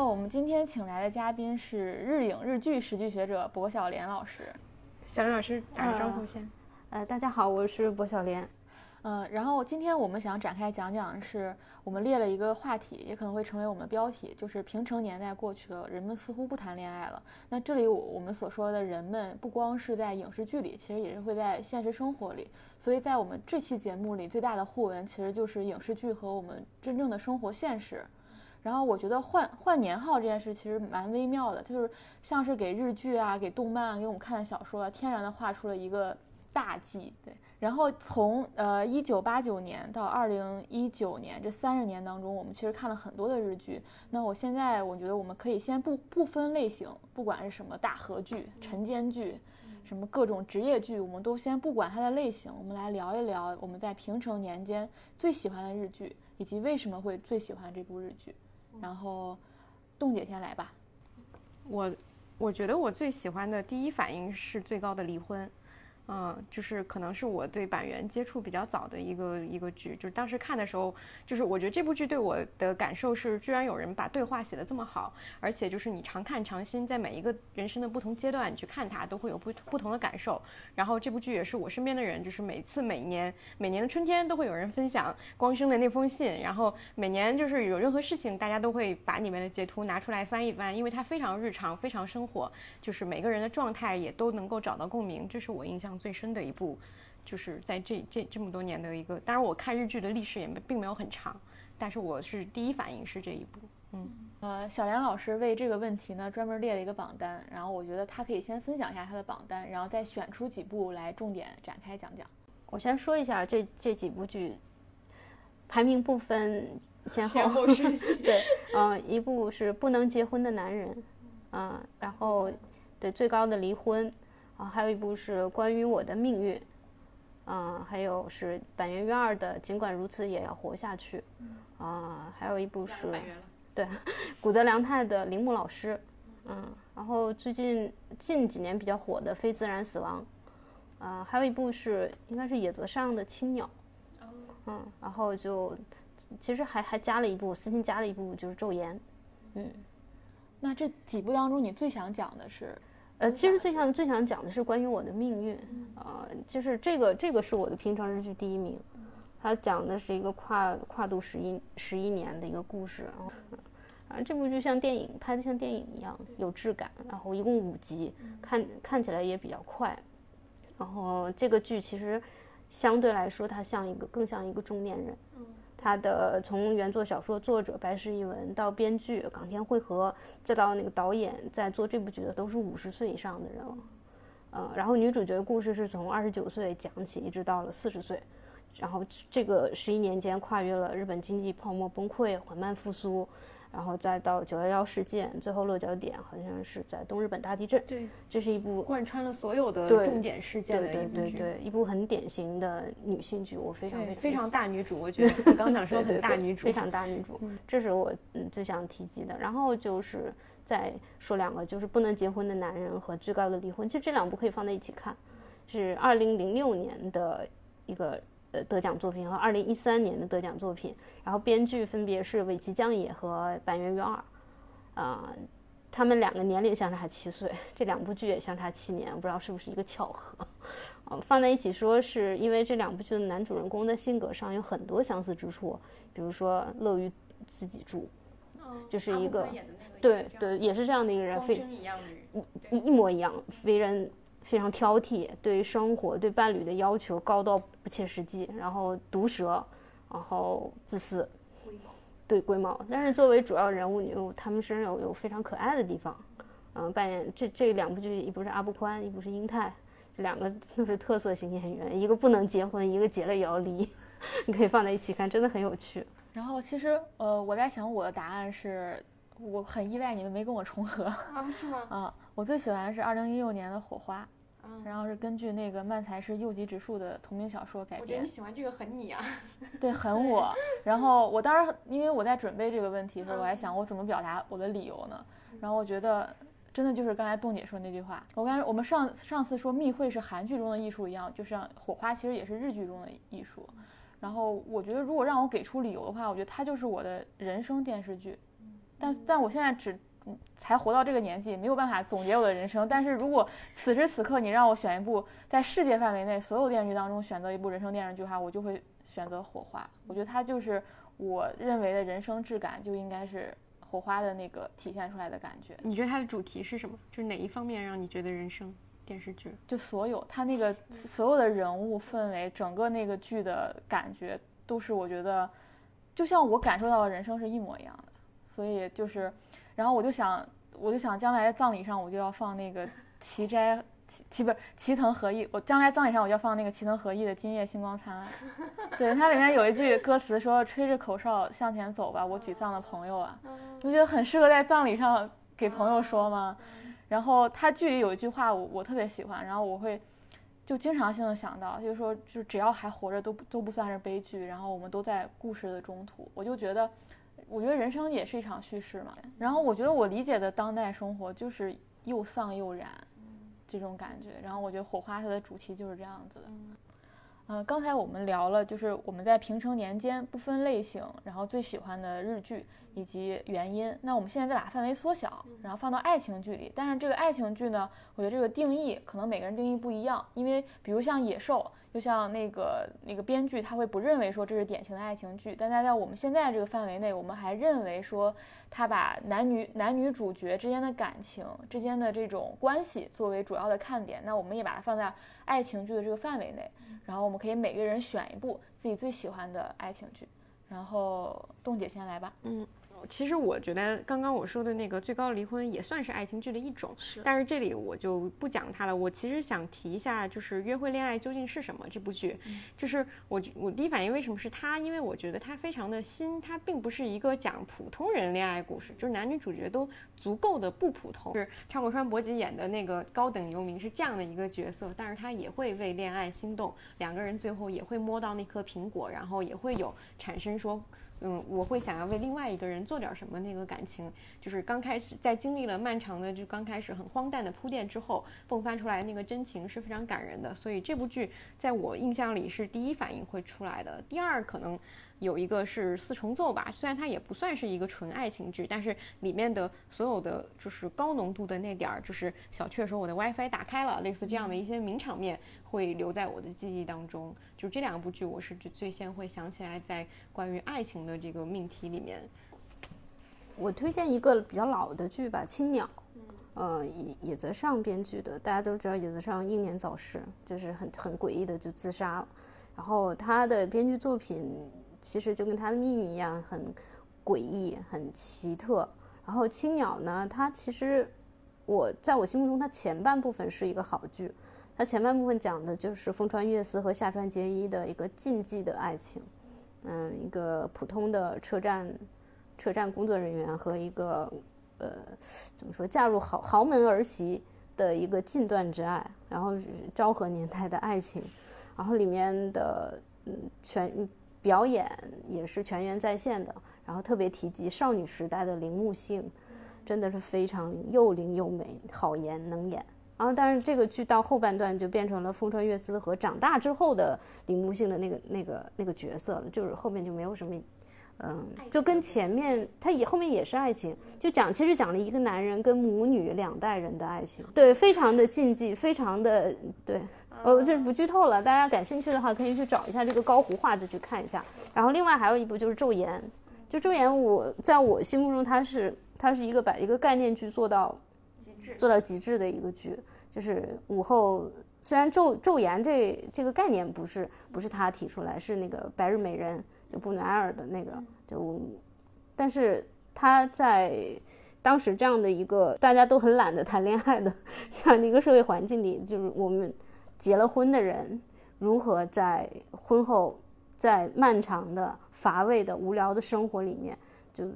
后我们今天请来的嘉宾是日影日剧时剧学者薄晓莲老师。小莲老师打个招呼先。呃，大家好，我是薄晓莲。嗯，然后今天我们想展开讲讲，是我们列了一个话题，也可能会成为我们标题，就是平成年代过去了，人们似乎不谈恋爱了。那这里我我们所说的人们，不光是在影视剧里，其实也是会在现实生活里。所以在我们这期节目里，最大的互文其实就是影视剧和我们真正的生活现实。然后我觉得换换年号这件事其实蛮微妙的，就是像是给日剧啊、给动漫、啊给我们看的小说，啊，天然的画出了一个大忌，对。然后从呃一九八九年到二零一九年这三十年当中，我们其实看了很多的日剧。那我现在我觉得我们可以先不不分类型，不管是什么大河剧、晨间剧，什么各种职业剧，我们都先不管它的类型，我们来聊一聊我们在平成年间最喜欢的日剧，以及为什么会最喜欢这部日剧。然后，冻姐先来吧。我我觉得我最喜欢的第一反应是最高的离婚。嗯，就是可能是我对板垣接触比较早的一个一个剧，就是当时看的时候，就是我觉得这部剧对我的感受是，居然有人把对话写得这么好，而且就是你常看常新，在每一个人生的不同阶段，你去看它都会有不不同的感受。然后这部剧也是我身边的人，就是每次每年每年的春天都会有人分享光生的那封信，然后每年就是有任何事情，大家都会把里面的截图拿出来翻一翻，因为它非常日常，非常生活，就是每个人的状态也都能够找到共鸣，这是我印象。最深的一部，就是在这这这么多年的一个，当然我看日剧的历史也并没有很长，但是我是第一反应是这一部。嗯，呃，小梁老师为这个问题呢专门列了一个榜单，然后我觉得他可以先分享一下他的榜单，然后再选出几部来重点展开讲讲。我先说一下这这几部剧，排名不分先后顺序。对，嗯，一部是不能结婚的男人，嗯，然后对最高的离婚。啊，还有一部是关于我的命运，嗯，还有是板垣瑞二的《尽管如此也要活下去》，啊，还有一部是，对，古泽良太的《铃木老师》，嗯，然后最近近几年比较火的《非自然死亡》，啊，还有一部是应该是野泽上的《青鸟》，嗯，然后就其实还还加了一部，私信加了一部就是《昼颜》，嗯，那这几部当中你最想讲的是？呃，其实最想。最想讲的是关于我的命运，呃，就是这个这个是我的平常日剧第一名，它讲的是一个跨跨度十一十一年的一个故事，然后，啊，这部剧像电影拍的像电影一样有质感，然后一共五集，看看起来也比较快，然后这个剧其实相对来说它像一个更像一个中年人。他的从原作小说作者白石一文到编剧冈田惠和，再到那个导演，在做这部剧的都是五十岁以上的人了，嗯，然后女主角的故事是从二十九岁讲起，一直到了四十岁，然后这个十一年间跨越了日本经济泡沫崩溃、缓慢复苏。然后再到九幺幺事件，最后落脚点好像是在东日本大地震。对，这是一部贯穿了所有的重点事件的一部剧。对对对，一部很典型的女性剧，我非常非常大女主。我觉得我刚想说 很大女主，非常大女主，这是我嗯最想提及的。然后就是再说两个，就是不能结婚的男人和最高的离婚，其实这两部可以放在一起看，是二零零六年的一个。呃，得奖作品和二零一三年的得奖作品，然后编剧分别是尾崎将也和板垣瑞二，啊，他们两个年龄相差七岁，这两部剧也相差七年，不知道是不是一个巧合，呃，放在一起说是因为这两部剧的男主人公的性格上有很多相似之处，比如说乐于自己住，就是一个，对对，也是这样的一个人，非一一模一样，为人。非常挑剔，对生活、对伴侣的要求高到不切实际，然后毒舌，然后自私，对龟毛。但是作为主要人物，你有他们身上有有非常可爱的地方。嗯，扮演这这两部剧，一部是阿布宽，一部是英泰，这两个都是特色型演员，一个不能结婚，一个结了也要离，你可以放在一起看，真的很有趣。然后其实呃，我在想我的答案是，我很意外你们没跟我重合啊？是吗？啊。我最喜欢的是二零一六年的《火花》，然后是根据那个漫才师右吉直树的同名小说改编。我觉得你喜欢这个很你啊，对，很 我。然后我当时因为我在准备这个问题的时候，我还想我怎么表达我的理由呢？然后我觉得真的就是刚才冻姐说那句话，我刚才我们上上次说密会是韩剧中的艺术一样，就像《火花》其实也是日剧中的艺术。然后我觉得如果让我给出理由的话，我觉得它就是我的人生电视剧。但但我现在只才活到这个年纪，没有办法总结我的人生。但是如果此时此刻你让我选一部在世界范围内所有电视剧当中选择一部人生电视剧的话，我就会选择《火花》。我觉得它就是我认为的人生质感，就应该是《火花》的那个体现出来的感觉。你觉得它的主题是什么？就是哪一方面让你觉得人生电视剧？就所有它那个所有的人物氛围，整个那个剧的感觉，都是我觉得，就像我感受到的人生是一模一样的。所以就是，然后我就想，我就想将来的葬礼上我就要放那个齐斋齐齐不是齐藤和义，我将来葬礼上我就要放那个齐藤和义的《今夜星光灿烂 》。对，它里面有一句歌词说：“吹着口哨向前走吧，我沮丧的朋友啊。”我觉得很适合在葬礼上给朋友说嘛。然后它剧里有一句话我我特别喜欢，然后我会就经常性的想到，就是说，就只要还活着都都不算是悲剧，然后我们都在故事的中途，我就觉得。我觉得人生也是一场叙事嘛，然后我觉得我理解的当代生活就是又丧又燃，这种感觉。然后我觉得《火花》它的主题就是这样子的。嗯，刚才我们聊了，就是我们在平成年间不分类型，然后最喜欢的日剧以及原因。那我们现在再把范围缩小，然后放到爱情剧里。但是这个爱情剧呢，我觉得这个定义可能每个人定义不一样，因为比如像《野兽》。就像那个那个编剧，他会不认为说这是典型的爱情剧，但在在我们现在这个范围内，我们还认为说他把男女男女主角之间的感情之间的这种关系作为主要的看点，那我们也把它放在爱情剧的这个范围内，然后我们可以每个人选一部自己最喜欢的爱情剧，然后冻姐先来吧，嗯。其实我觉得刚刚我说的那个最高离婚也算是爱情剧的一种，是。但是这里我就不讲它了。我其实想提一下，就是约会恋爱究竟是什么这部剧，就是我我第一反应为什么是它？因为我觉得它非常的新，它并不是一个讲普通人恋爱故事，就是男女主角都足够的不普通。是长谷川博己演的那个高等游民是这样的一个角色，但是他也会为恋爱心动，两个人最后也会摸到那颗苹果，然后也会有产生说。嗯，我会想要为另外一个人做点什么，那个感情就是刚开始在经历了漫长的就刚开始很荒诞的铺垫之后，迸发出来那个真情是非常感人的。所以这部剧在我印象里是第一反应会出来的，第二可能。有一个是四重奏吧，虽然它也不算是一个纯爱情剧，但是里面的所有的就是高浓度的那点儿，就是小雀说我的 WiFi 打开了，类似这样的一些名场面会留在我的记忆当中。就这两部剧，我是最先会想起来在关于爱情的这个命题里面。我推荐一个比较老的剧吧，《青鸟》，呃，野野泽尚编剧的，大家都知道野泽尚英年早逝，就是很很诡异的就自杀了，然后他的编剧作品。其实就跟他的命运一样，很诡异、很奇特。然后青鸟呢，它其实我在我心目中，它前半部分是一个好剧。它前半部分讲的就是风川月司和下川结衣的一个禁忌的爱情。嗯，一个普通的车站车站工作人员和一个呃怎么说嫁入豪豪门儿媳的一个禁断之爱，然后昭和年代的爱情。然后里面的嗯全。表演也是全员在线的，然后特别提及少女时代的铃木杏，真的是非常又灵又美，好演能演。然后，但是这个剧到后半段就变成了风川月司和长大之后的铃木杏的那个那个那个角色了，就是后面就没有什么，嗯，就跟前面他也后面也是爱情，就讲其实讲了一个男人跟母女两代人的爱情，对，非常的禁忌，非常的对。呃，这不剧透了，大家感兴趣的话可以去找一下这个高湖画质去看一下。然后另外还有一部就是《昼颜》，就《昼颜》，我在我心目中它是它是一个把一个概念剧做到极致做到极致的一个剧。就是午后，虽然《昼昼颜》这这个概念不是不是他提出来，是那个《白日美人》就布努埃尔的那个，就但是他在当时这样的一个大家都很懒得谈恋爱的 这样的一个社会环境里，就是我们。结了婚的人如何在婚后，在漫长的、乏味的、无聊的生活里面，就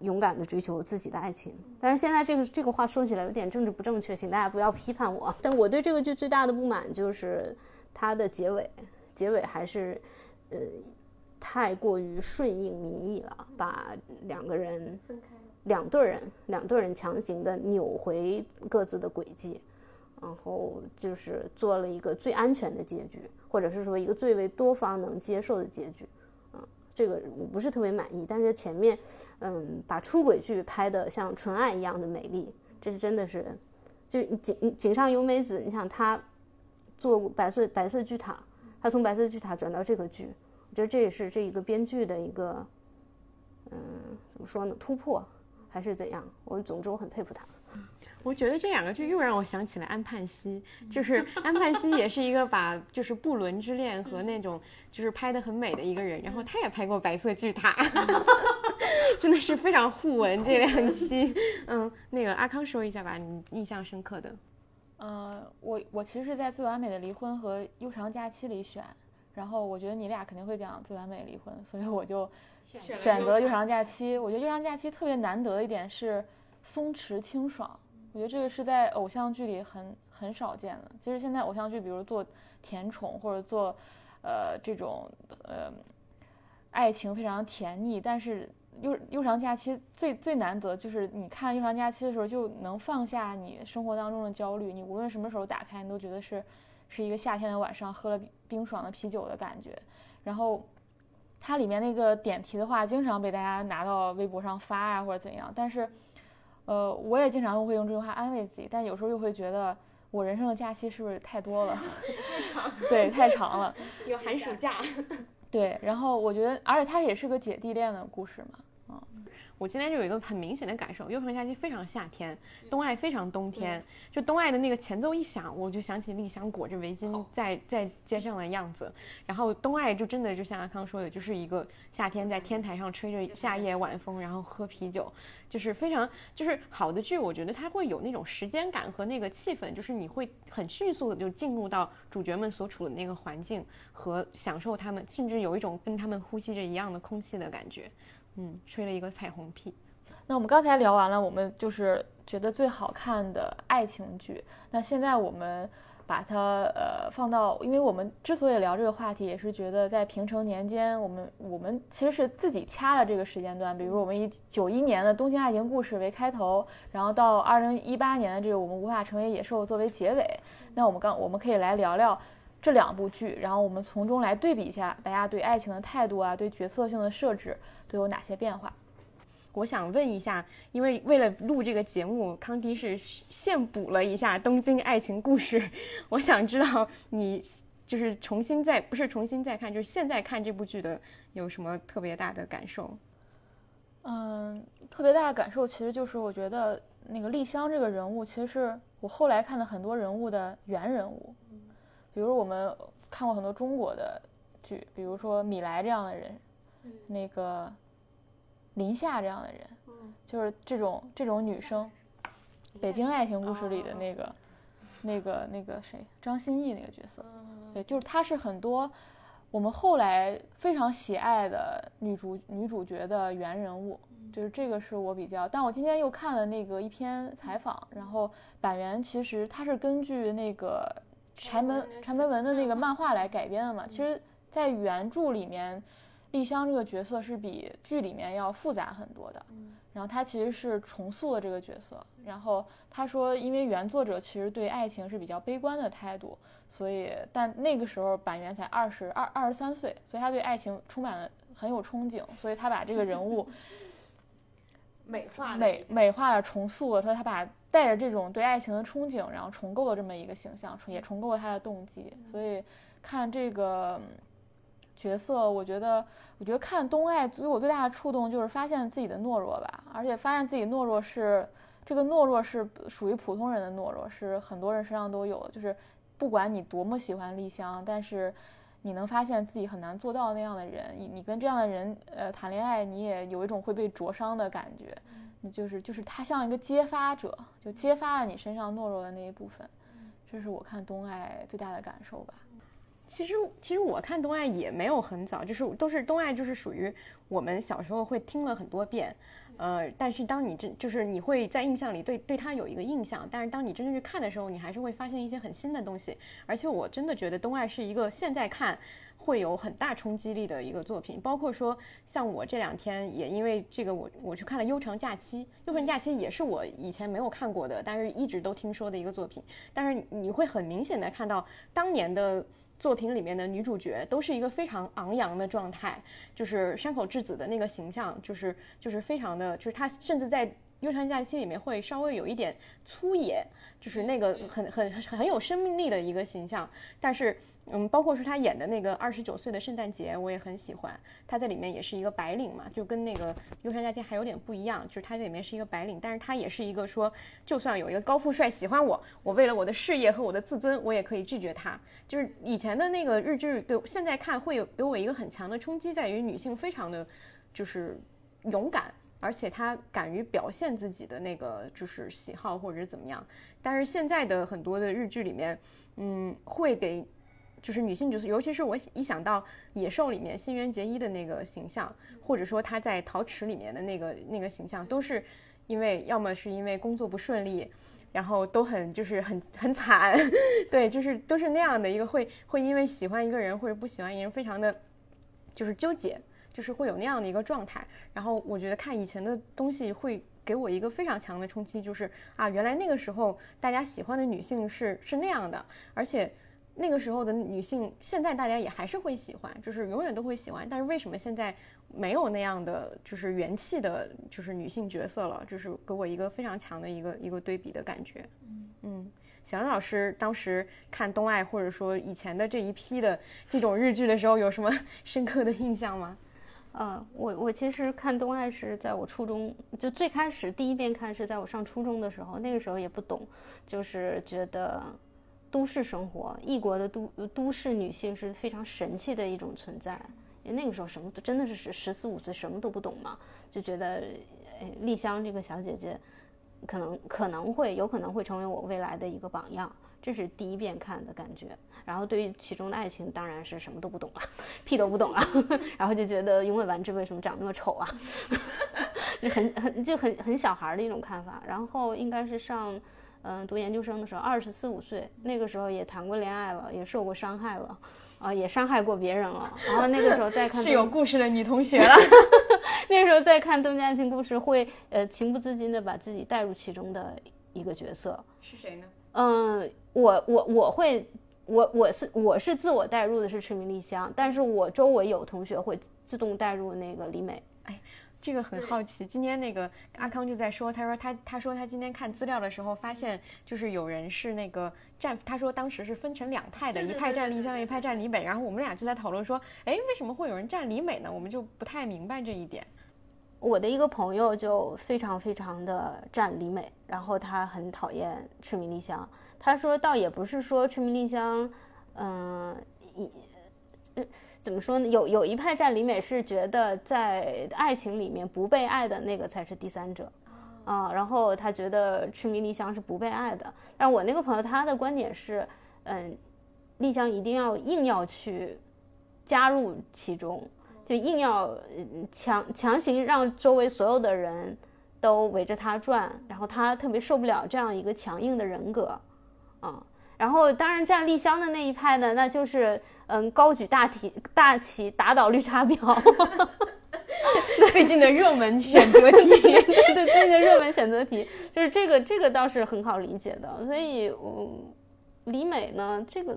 勇敢的追求自己的爱情？但是现在这个这个话说起来有点政治不正确，请大家不要批判我。但我对这个剧最大的不满就是它的结尾，结尾还是呃太过于顺应民意了，把两个人分开，两对人两对人强行的扭回各自的轨迹。然后就是做了一个最安全的结局，或者是说一个最为多方能接受的结局。嗯，这个我不是特别满意，但是前面，嗯，把出轨剧拍的像纯爱一样的美丽，这是真的是，就井井上由美子，你想她做白色白色巨塔，她从白色巨塔转到这个剧，我觉得这也是这一个编剧的一个，嗯，怎么说呢，突破还是怎样？我总之我很佩服他。我觉得这两个剧又让我想起了安盼西，就是安盼西也是一个把就是不伦之恋和那种就是拍的很美的一个人，然后他也拍过白色巨塔，真的是非常互文这两 期。嗯，那个阿康说一下吧，你印象深刻的。呃，我我其实是在最完美的离婚和悠长假期里选，然后我觉得你俩肯定会讲最完美的离婚，所以我就选择悠长假期。我觉得悠长假期特别难得的一点是松弛清爽。我觉得这个是在偶像剧里很很少见的。其实现在偶像剧，比如做甜宠或者做，呃，这种呃，爱情非常甜腻，但是悠悠长假期最最难得就是你看悠长假期的时候就能放下你生活当中的焦虑，你无论什么时候打开，你都觉得是是一个夏天的晚上喝了冰爽的啤酒的感觉。然后它里面那个点题的话，经常被大家拿到微博上发啊或者怎样，但是。呃，我也经常会用这句话安慰自己，但有时候又会觉得我人生的假期是不是太多了？太长，对，太长了。有寒暑假。对，然后我觉得，而且它也是个姐弟恋的故事嘛。我今天就有一个很明显的感受，《幽城假期》非常夏天，东爱非常冬天。就东爱的那个前奏一响，我就想起丽香裹着围巾在在街上的样子。然后东爱就真的就像阿康说的，就是一个夏天在天台上吹着夏夜晚风，然后喝啤酒，就是非常就是好的剧。我觉得它会有那种时间感和那个气氛，就是你会很迅速的就进入到主角们所处的那个环境和享受他们，甚至有一种跟他们呼吸着一样的空气的感觉。嗯，吹了一个彩虹屁。那我们刚才聊完了，我们就是觉得最好看的爱情剧。那现在我们把它呃放到，因为我们之所以聊这个话题，也是觉得在平成年间，我们我们其实是自己掐的这个时间段。比如我们以九一年的《东京爱情故事》为开头，然后到二零一八年的这个《我们无法成为野兽》作为结尾。那我们刚我们可以来聊聊这两部剧，然后我们从中来对比一下大家对爱情的态度啊，对角色性的设置。都有哪些变化？我想问一下，因为为了录这个节目，康迪是现补了一下《东京爱情故事》。我想知道你就是重新再不是重新再看，就是现在看这部剧的有什么特别大的感受？嗯，特别大的感受其实就是我觉得那个丽香这个人物，其实是我后来看的很多人物的原人物。比如我们看过很多中国的剧，比如说米莱这样的人。那个林夏这样的人，就是这种这种女生，《北京爱情故事》里的那个那个那个谁，张歆艺那个角色，对，就是她是很多我们后来非常喜爱的女主女主角的原人物，就是这个是我比较。但我今天又看了那个一篇采访，然后板垣其实他是根据那个柴门柴门文的那个漫画来改编的嘛，其实，在原著里面。丽香这个角色是比剧里面要复杂很多的，然后她其实是重塑了这个角色。然后她说，因为原作者其实对爱情是比较悲观的态度，所以但那个时候板垣才二十二二十三岁，所以他对爱情充满了很有憧憬，所以他把这个人物美化美美化了重塑了，说他把带着这种对爱情的憧憬，然后重构了这么一个形象，也重构了他的动机。所以看这个。角色，我觉得，我觉得看东爱对我最大的触动就是发现自己的懦弱吧，而且发现自己懦弱是这个懦弱是属于普通人的懦弱，是很多人身上都有。就是不管你多么喜欢丽香，但是你能发现自己很难做到那样的人，你你跟这样的人呃谈恋爱，你也有一种会被灼伤的感觉。你就是就是他像一个揭发者，就揭发了你身上懦弱的那一部分。这是我看东爱最大的感受吧。其实其实我看东爱也没有很早，就是都是东爱，就是属于我们小时候会听了很多遍，呃，但是当你真就是你会在印象里对对他有一个印象，但是当你真正去看的时候，你还是会发现一些很新的东西。而且我真的觉得东爱是一个现在看会有很大冲击力的一个作品，包括说像我这两天也因为这个我我去看了《悠长假期》，《悠长假期》也是我以前没有看过的，但是一直都听说的一个作品。但是你会很明显的看到当年的。作品里面的女主角都是一个非常昂扬的状态，就是山口智子的那个形象，就是就是非常的，就是她甚至在《悠长假期》里面会稍微有一点粗野，就是那个很很很有生命力的一个形象，但是。嗯，包括说他演的那个二十九岁的圣诞节，我也很喜欢。他在里面也是一个白领嘛，就跟那个《忧伤假期》还有点不一样，就是他这里面是一个白领，但是他也是一个说，就算有一个高富帅喜欢我，我为了我的事业和我的自尊，我也可以拒绝他。就是以前的那个日剧，对现在看会有给我一个很强的冲击，在于女性非常的，就是勇敢，而且她敢于表现自己的那个就是喜好或者怎么样。但是现在的很多的日剧里面，嗯，会给。就是女性角色，尤其是我一想到《野兽》里面新垣结衣的那个形象，或者说她在《陶池》里面的那个那个形象，都是因为要么是因为工作不顺利，然后都很就是很很惨，对，就是都是那样的一个会会因为喜欢一个人或者不喜欢一个人，非常的就是纠结，就是会有那样的一个状态。然后我觉得看以前的东西会给我一个非常强的冲击，就是啊，原来那个时候大家喜欢的女性是是那样的，而且。那个时候的女性，现在大家也还是会喜欢，就是永远都会喜欢。但是为什么现在没有那样的就是元气的，就是女性角色了？就是给我一个非常强的一个一个对比的感觉。嗯，小杨老师当时看东爱或者说以前的这一批的这种日剧的时候，有什么 深刻的印象吗？呃，我我其实看东爱是在我初中，就最开始第一遍看是在我上初中的时候，那个时候也不懂，就是觉得。都市生活，异国的都都市女性是非常神奇的一种存在。因为那个时候什么都真的是十十四五岁，什么都不懂嘛，就觉得，哎，丽香这个小姐姐，可能可能会有可能会成为我未来的一个榜样。这是第一遍看的感觉。然后对于其中的爱情，当然是什么都不懂了，屁都不懂了。然后就觉得永尾完治为什么长那么丑啊？很 很就很很小孩的一种看法。然后应该是上。嗯，读研究生的时候，二十四五岁，那个时候也谈过恋爱了，也受过伤害了，啊，也伤害过别人了。然后那个时候再看是有故事的女同学了。那个时候再看《东京爱情故事》，会呃情不自禁的把自己带入其中的一个角色。是谁呢？嗯，我我我会我我是我是自我带入的是赤名丽香，但是我周围有同学会自动带入那个李美。哎。这个很好奇，今天那个阿康就在说，他说他他说他今天看资料的时候发现，就是有人是那个站，他说当时是分成两派的，一派站丽香，一派站李美，然后我们俩就在讨论说，哎，为什么会有人站李美呢？我们就不太明白这一点。我的一个朋友就非常非常的站李美，然后他很讨厌赤名丽香，他说倒也不是说赤名丽香，嗯，一。怎么说呢？有有一派站李美是觉得在爱情里面不被爱的那个才是第三者，啊，然后他觉得赤名丽香是不被爱的。但我那个朋友他的观点是，嗯，丽香一定要硬要去加入其中，就硬要强强行让周围所有的人都围着他转，然后他特别受不了这样一个强硬的人格，啊。然后，当然站丽香的那一派呢，那就是嗯，高举大旗，大旗打倒绿茶婊。最近的热门选择题，对，最近的热门选择题就是这个，这个倒是很好理解的。所以，嗯，李美呢，这个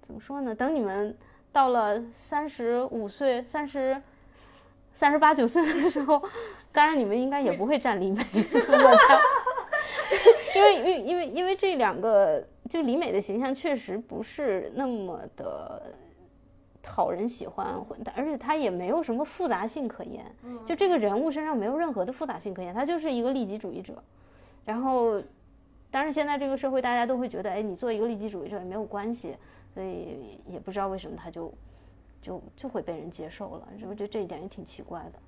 怎么说呢？等你们到了三十五岁、三十、三十八九岁的时候，当然你们应该也不会站李美，我猜。因为因为因为因为这两个，就李美的形象确实不是那么的讨人喜欢，而且她也没有什么复杂性可言。就这个人物身上没有任何的复杂性可言，她就是一个利己主义者。然后，当然现在这个社会大家都会觉得，哎，你做一个利己主义者也没有关系，所以也不知道为什么他就就就会被人接受了。我觉得这一点也挺奇怪的。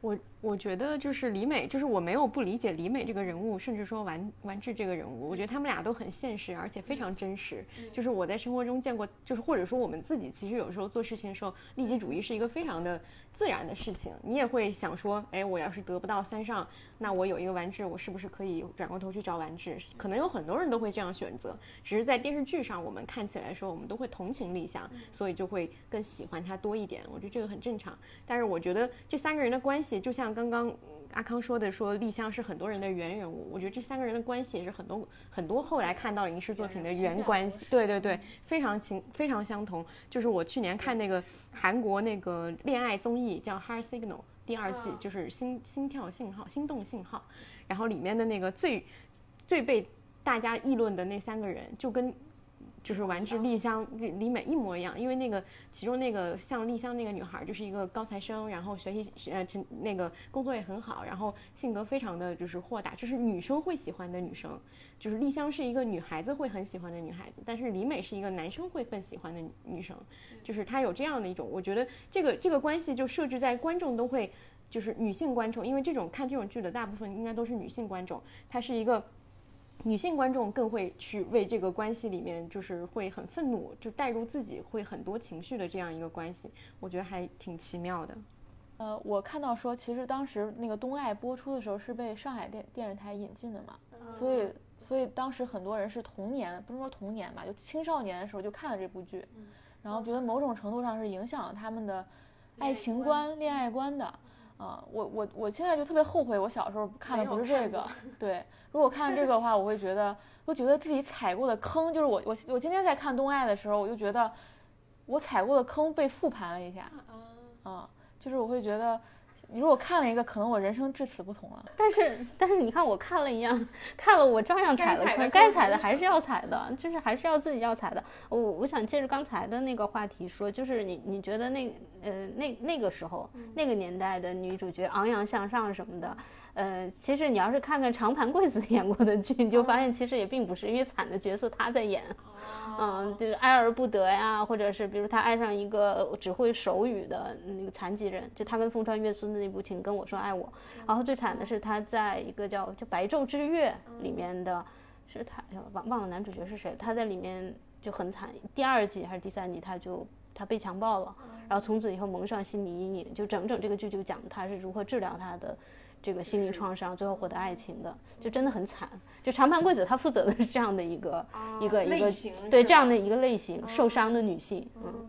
我我觉得就是李美，就是我没有不理解李美这个人物，甚至说完完治这个人物，我觉得他们俩都很现实，而且非常真实。就是我在生活中见过，就是或者说我们自己其实有时候做事情的时候，利己主义是一个非常的自然的事情。你也会想说，哎，我要是得不到三上，那我有一个完治，我是不是可以转过头去找完治？可能有很多人都会这样选择，只是在电视剧上我们看起来说，我们都会同情立香，所以就会更喜欢他多一点。我觉得这个很正常。但是我觉得这三个人的关系。就像刚刚阿康说的，说丽香是很多人的原人物，我觉得这三个人的关系也是很多很多后来看到影视作品的原关系，对对对，非常情非常相同。就是我去年看那个韩国那个恋爱综艺叫《Heart Signal》第二季，就是心心跳信号、心动信号，然后里面的那个最最被大家议论的那三个人，就跟。就是丸治丽香李李美一模一样，因为那个其中那个像丽香那个女孩就是一个高材生，然后学习呃成那个工作也很好，然后性格非常的就是豁达，就是女生会喜欢的女生。就是丽香是一个女孩子会很喜欢的女孩子，但是李美是一个男生会更喜欢的女生。就是她有这样的一种，我觉得这个这个关系就设置在观众都会就是女性观众，因为这种看这种剧的大部分应该都是女性观众，她是一个。女性观众更会去为这个关系里面，就是会很愤怒，就带入自己会很多情绪的这样一个关系，我觉得还挺奇妙的。呃，我看到说，其实当时那个《东爱》播出的时候是被上海电电视台引进的嘛，所以所以当时很多人是童年，不能说童年吧，就青少年的时候就看了这部剧，然后觉得某种程度上是影响了他们的爱情观、恋爱观的。啊，我我我现在就特别后悔，我小时候看的不是这个。对，如果看这个的话，我会觉得，我觉得自己踩过的坑，就是我我我今天在看《东爱》的时候，我就觉得我踩过的坑被复盘了一下。啊，就是我会觉得。你如果看了一个，可能我人生至此不同了。但是，但是你看我看了一样，看了我照样踩了坑，该踩的还是要踩的，就是还是要自己要踩的。我我想借着刚才的那个话题说，就是你你觉得那呃那那个时候那个年代的女主角昂扬向上什么的，呃，其实你要是看看长盘贵子 演过的剧，你就发现其实也并不是，因为惨的角色他在演。嗯，就是爱而不得呀，或者是比如他爱上一个只会手语的那个残疾人，就他跟风川月司的那部《请跟我说爱我》，然后最惨的是他在一个叫就《白昼之月》里面的，是他忘忘了男主角是谁，他在里面就很惨，第二季还是第三季他就他被强暴了，然后从此以后蒙上心理阴影，就整整这个剧就讲他是如何治疗他的。这个心灵创伤，最后获得爱情的，就真的很惨。就长盘贵子，她负责的是这样的一个一个一个对这样的一个类型，受伤的女性，嗯。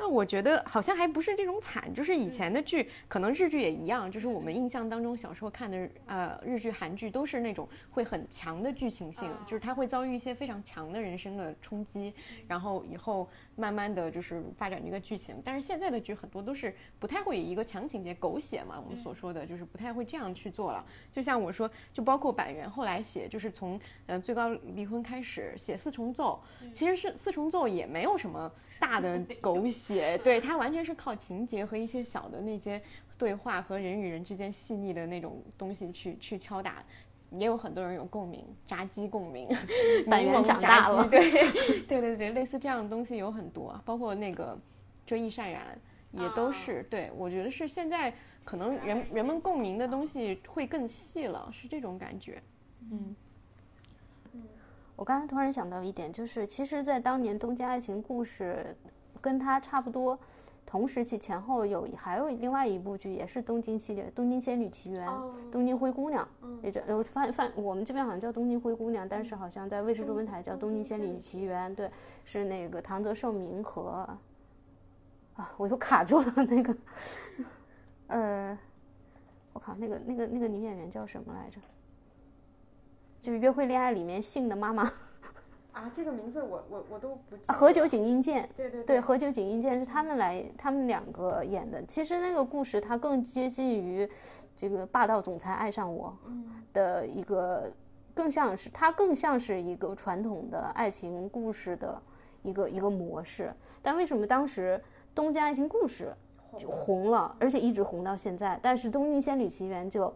那我觉得好像还不是这种惨，就是以前的剧，可能日剧也一样，就是我们印象当中小时候看的，呃，日剧、韩剧都是那种会很强的剧情性，就是他会遭遇一些非常强的人生的冲击，然后以后慢慢的就是发展这个剧情。但是现在的剧很多都是不太会以一个强情节、狗血嘛，我们所说的就是不太会这样去做了。就像我说，就包括板垣后来写，就是从呃最高离婚开始写四重奏，其实是四重奏也没有什么。大的狗血，对它完全是靠情节和一些小的那些对话和人与人之间细腻的那种东西去去敲打，也有很多人有共鸣，炸鸡共鸣，板垣长大了，对 对对对，类似这样的东西有很多，包括那个追忆潸然也都是，对我觉得是现在可能人人们共鸣的东。西会更细了，是这种感觉，嗯。我刚才突然想到一点，就是其实，在当年《东京爱情故事》跟它差不多同时期前后有还有另外一部剧，也是东京系列《东京仙女奇缘》《东京灰姑娘》，也叫呃翻翻我们这边好像叫《东京灰姑娘》，但是好像在卫视中文台叫《东京仙女奇缘》。对，是那个唐泽寿明和啊，我又卡住了那个，呃，我靠，那个那个那个女演员叫什么来着？就是《约会恋爱》里面信的妈妈，啊，这个名字我我我都不记。何九井英健，对对对，何九井英健是他们来，他们两个演的。其实那个故事它更接近于这个霸道总裁爱上我的一个，更像是它更像是一个传统的爱情故事的一个一个模式。但为什么当时《东京爱情故事》就红了，而且一直红到现在？但是《东京仙女奇缘》就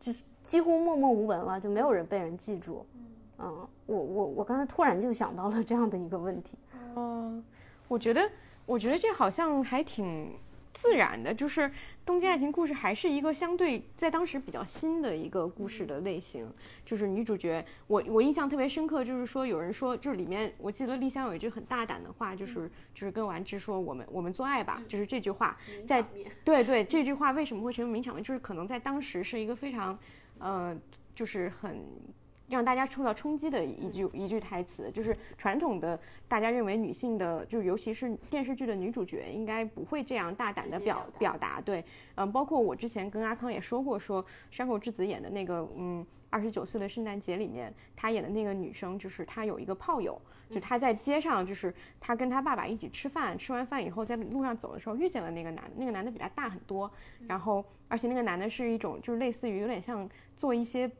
就是。几乎默默无闻了，就没有人被人记住。嗯，我我我刚才突然就想到了这样的一个问题。嗯，我觉得，我觉得这好像还挺自然的，就是东京爱情故事还是一个相对在当时比较新的一个故事的类型，就是女主角，我我印象特别深刻，就是说有人说，就是里面我记得丽香有一句很大胆的话，就是就是跟丸之说我们我们做爱吧，就是这句话，在对对这句话为什么会成为名场面，就是可能在当时是一个非常，呃，就是很。让大家受到冲击的一句一句台词，就是传统的大家认为女性的，就尤其是电视剧的女主角，应该不会这样大胆的表表达。对，嗯，包括我之前跟阿康也说过，说山口智子演的那个，嗯，二十九岁的圣诞节里面，她演的那个女生，就是她有一个炮友，就她在街上，就是她跟她爸爸一起吃饭，吃完饭以后在路上走的时候遇见了那个男，那个男的比她大很多，然后而且那个男的是一种就是类似于有点像做一些。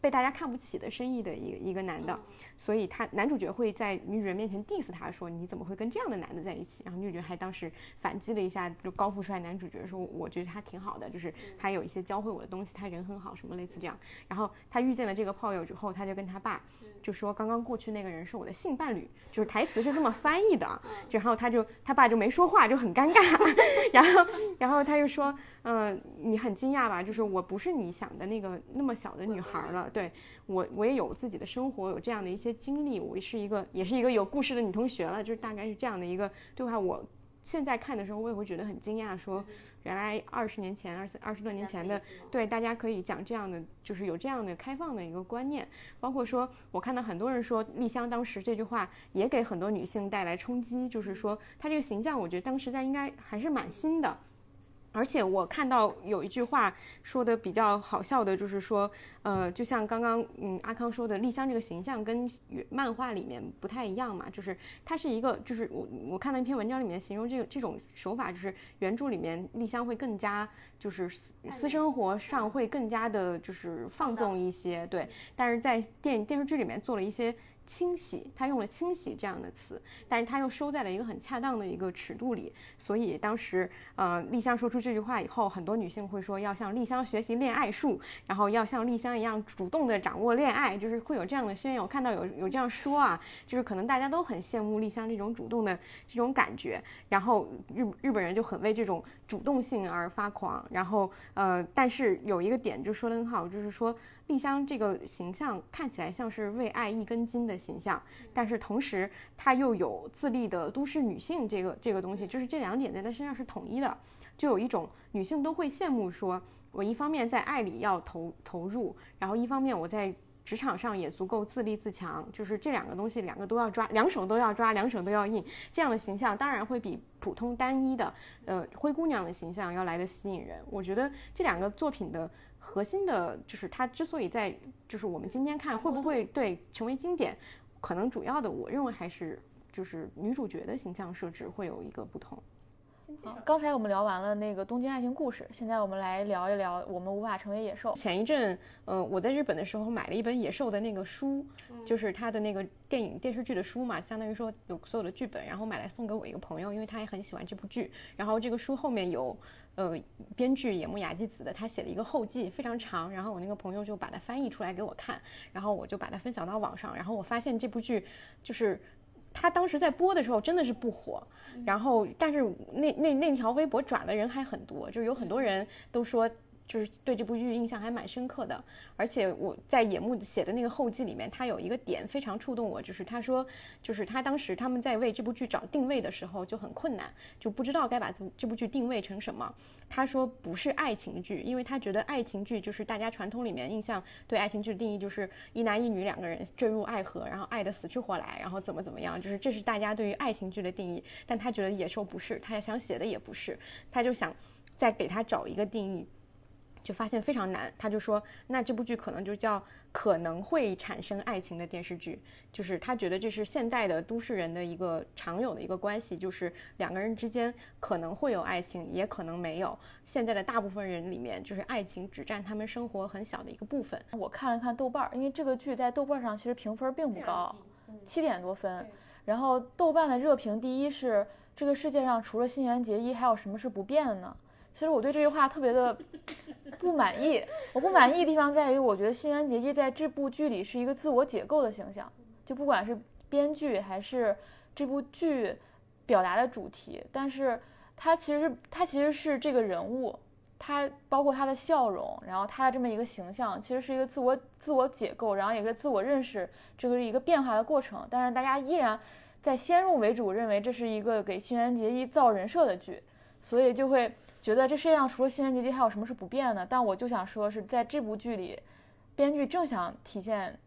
被大家看不起的生意的一个一个男的，所以他男主角会在女主角面前 diss 他说你怎么会跟这样的男的在一起？然后女主角还当时反击了一下，就高富帅男主角说我觉得他挺好的，就是他有一些教会我的东西，他人很好，什么类似这样。然后他遇见了这个炮友之后，他就跟他爸就说刚刚过去那个人是我的性伴侣，就是台词是这么翻译的。然后他就他爸就没说话，就很尴尬。然后然后他就说。嗯，你很惊讶吧？就是我不是你想的那个那么小的女孩了。对我，我也有自己的生活，有这样的一些经历。我是一个，也是一个有故事的女同学了。就是大概是这样的一个对话。我现在看的时候，我也会觉得很惊讶，说原来二十年前、二十二十多年前的，对大家可以讲这样的，就是有这样的开放的一个观念。包括说，我看到很多人说丽香当时这句话也给很多女性带来冲击，就是说她这个形象，我觉得当时在应该还是蛮新的。而且我看到有一句话说的比较好笑的，就是说，呃，就像刚刚嗯阿康说的，丽香这个形象跟漫画里面不太一样嘛，就是它是一个，就是我我看到一篇文章里面形容这个这种手法，就是原著里面丽香会更加就是私生活上会更加的就是放纵一些，对，但是在电电视剧里面做了一些。清洗，他用了“清洗”这样的词，但是他又收在了一个很恰当的一个尺度里，所以当时，呃，丽香说出这句话以后，很多女性会说要向丽香学习恋爱术，然后要像丽香一样主动的掌握恋爱，就是会有这样的宣言。我看到有有这样说啊，就是可能大家都很羡慕丽香这种主动的这种感觉，然后日日本人就很为这种主动性而发狂，然后呃，但是有一个点就说的很好，就是说。丽香这个形象看起来像是为爱一根筋的形象，但是同时她又有自立的都市女性这个这个东西，就是这两点在她身上是统一的，就有一种女性都会羡慕，说我一方面在爱里要投投入，然后一方面我在职场上也足够自立自强，就是这两个东西两个都要抓，两手都要抓，两手都要硬，这样的形象当然会比普通单一的呃灰姑娘的形象要来的吸引人。我觉得这两个作品的。核心的就是它之所以在，就是我们今天看会不会对成为经典，可能主要的我认为还是就是女主角的形象设置会有一个不同。好刚才我们聊完了那个东京爱情故事，现在我们来聊一聊我们无法成为野兽。前一阵，呃，我在日本的时候买了一本野兽的那个书，就是他的那个电影电视剧的书嘛，相当于说有所有的剧本，然后买来送给我一个朋友，因为他也很喜欢这部剧。然后这个书后面有。呃，编剧野木雅纪子的，他写了一个后记，非常长。然后我那个朋友就把它翻译出来给我看，然后我就把它分享到网上。然后我发现这部剧，就是他当时在播的时候真的是不火。然后，但是那那那条微博转的人还很多，就是有很多人都说。就是对这部剧印象还蛮深刻的，而且我在野木写的那个后记里面，他有一个点非常触动我，就是他说，就是他当时他们在为这部剧找定位的时候就很困难，就不知道该把这这部剧定位成什么。他说不是爱情剧，因为他觉得爱情剧就是大家传统里面印象对爱情剧的定义就是一男一女两个人坠入爱河，然后爱的死去活来，然后怎么怎么样，就是这是大家对于爱情剧的定义。但他觉得野兽不是，他想写的也不是，他就想再给他找一个定义。就发现非常难，他就说，那这部剧可能就叫可能会产生爱情的电视剧，就是他觉得这是现代的都市人的一个常有的一个关系，就是两个人之间可能会有爱情，也可能没有。现在的大部分人里面，就是爱情只占他们生活很小的一个部分。我看了看豆瓣，因为这个剧在豆瓣上其实评分并不高，七点多分。然后豆瓣的热评第一是这个世界上除了新垣结衣，还有什么是不变的呢？其实我对这句话特别的不满意。我不满意的地方在于，我觉得新垣结衣在这部剧里是一个自我解构的形象，就不管是编剧还是这部剧表达的主题，但是他其实他其实是这个人物，他包括他的笑容，然后他的这么一个形象，其实是一个自我自我解构，然后也是自我认识这个一个变化的过程。但是大家依然在先入为主认为这是一个给新垣结衣造人设的剧，所以就会觉得这世界上除了新垣结衣还有什么是不变的？但我就想说，是在这部剧里，编剧正想体现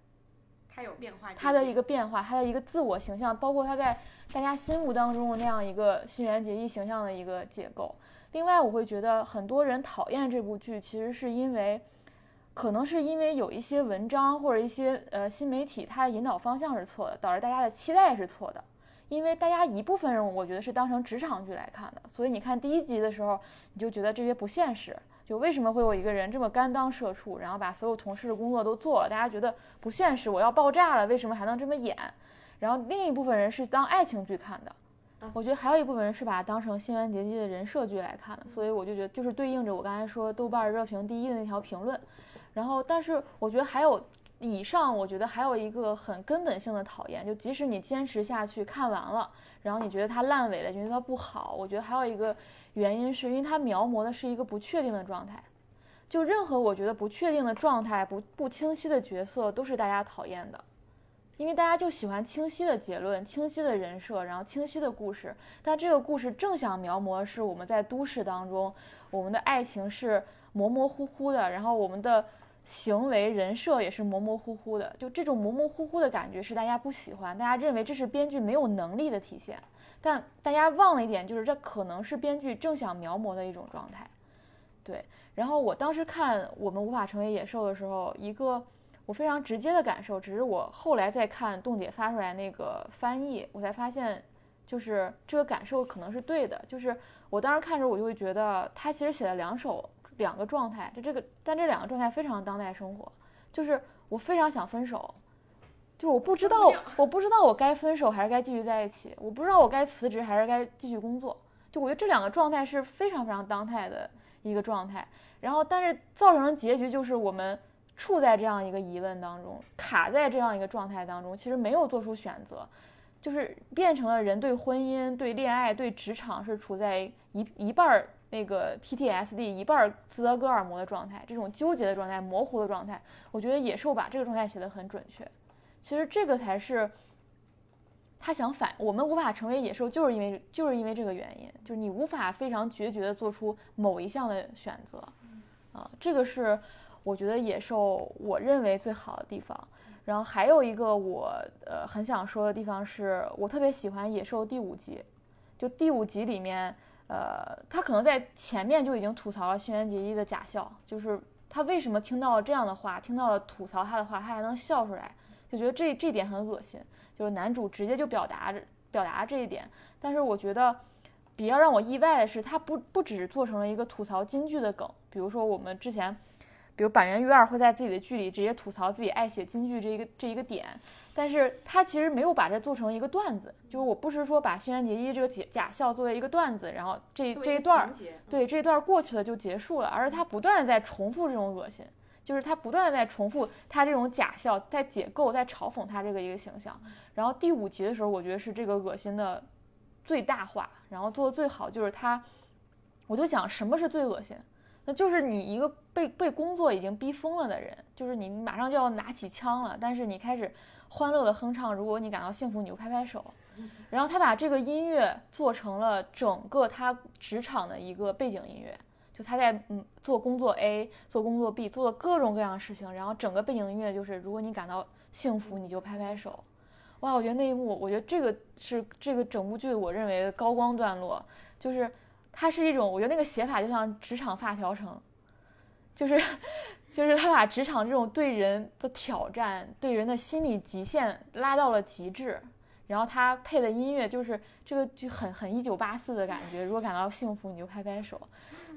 他有变化，他的一个变化，他的一个自我形象，包括他在大家心目当中的那样一个新垣结衣形象的一个结构。另外，我会觉得很多人讨厌这部剧，其实是因为，可能是因为有一些文章或者一些呃新媒体，它的引导方向是错的，导致大家的期待是错的。因为大家一部分人，我觉得是当成职场剧来看的，所以你看第一集的时候，你就觉得这些不现实。就为什么会有一个人这么甘当社畜，然后把所有同事的工作都做了，大家觉得不现实，我要爆炸了，为什么还能这么演？然后另一部分人是当爱情剧看的。我觉得还有一部分人是把它当成新垣结衣的人设剧来看的，所以我就觉得就是对应着我刚才说豆瓣热评第一的那条评论。然后，但是我觉得还有以上，我觉得还有一个很根本性的讨厌，就即使你坚持下去看完了，然后你觉得它烂尾了，觉得它不好，我觉得还有一个原因是因为它描摹的是一个不确定的状态。就任何我觉得不确定的状态、不不清晰的角色，都是大家讨厌的。因为大家就喜欢清晰的结论、清晰的人设，然后清晰的故事。但这个故事正想描摹是我们在都市当中，我们的爱情是模模糊糊的，然后我们的行为人设也是模模糊糊的。就这种模模糊糊的感觉是大家不喜欢，大家认为这是编剧没有能力的体现。但大家忘了一点，就是这可能是编剧正想描摹的一种状态。对。然后我当时看《我们无法成为野兽》的时候，一个。我非常直接的感受，只是我后来再看冻姐发出来那个翻译，我才发现，就是这个感受可能是对的。就是我当时看着，我就会觉得他其实写了两首两个状态，就这个，但这两个状态非常当代生活。就是我非常想分手，就是我不知道，我不知道我该分手还是该继续在一起，我不知道我该辞职还是该继续工作。就我觉得这两个状态是非常非常当代的一个状态。然后，但是造成的结局就是我们。处在这样一个疑问当中，卡在这样一个状态当中，其实没有做出选择，就是变成了人对婚姻、对恋爱、对职场是处在一一半儿那个 PTSD，一半儿斯德哥尔摩的状态，这种纠结的状态、模糊的状态。我觉得野兽把这个状态写得很准确。其实这个才是他想反，我们无法成为野兽，就是因为就是因为这个原因，就是你无法非常决绝地做出某一项的选择，啊，这个是。我觉得野兽，我认为最好的地方。然后还有一个我呃很想说的地方是，我特别喜欢野兽第五集。就第五集里面，呃，他可能在前面就已经吐槽了新垣结衣的假笑，就是他为什么听到了这样的话，听到了吐槽他的话，他还能笑出来，就觉得这这点很恶心。就是男主直接就表达表达这一点。但是我觉得比较让我意外的是，他不不只做成了一个吐槽金句的梗，比如说我们之前。比如板垣瑞二会在自己的剧里直接吐槽自己爱写京剧这一个这一个点，但是他其实没有把这做成一个段子，就是我不是说把新垣结衣这个假假笑作为一个段子，然后这这一段儿对这一段过去了就结束了，而是他不断的在重复这种恶心，就是他不断的在重复他这种假笑，在解构，在嘲讽他这个一个形象。然后第五集的时候，我觉得是这个恶心的最大化，然后做的最好就是他，我就讲什么是最恶心。那就是你一个被被工作已经逼疯了的人，就是你马上就要拿起枪了，但是你开始欢乐的哼唱，如果你感到幸福，你就拍拍手。然后他把这个音乐做成了整个他职场的一个背景音乐，就他在嗯做工作 A，做工作 B，做了各种各样的事情，然后整个背景音乐就是如果你感到幸福，你就拍拍手。哇，我觉得那一幕，我觉得这个是这个整部剧我认为的高光段落，就是。它是一种，我觉得那个写法就像职场发条城，就是，就是他把职场这种对人的挑战、对人的心理极限拉到了极致，然后他配的音乐就是这个就很很一九八四的感觉。如果感到幸福，你就拍拍手。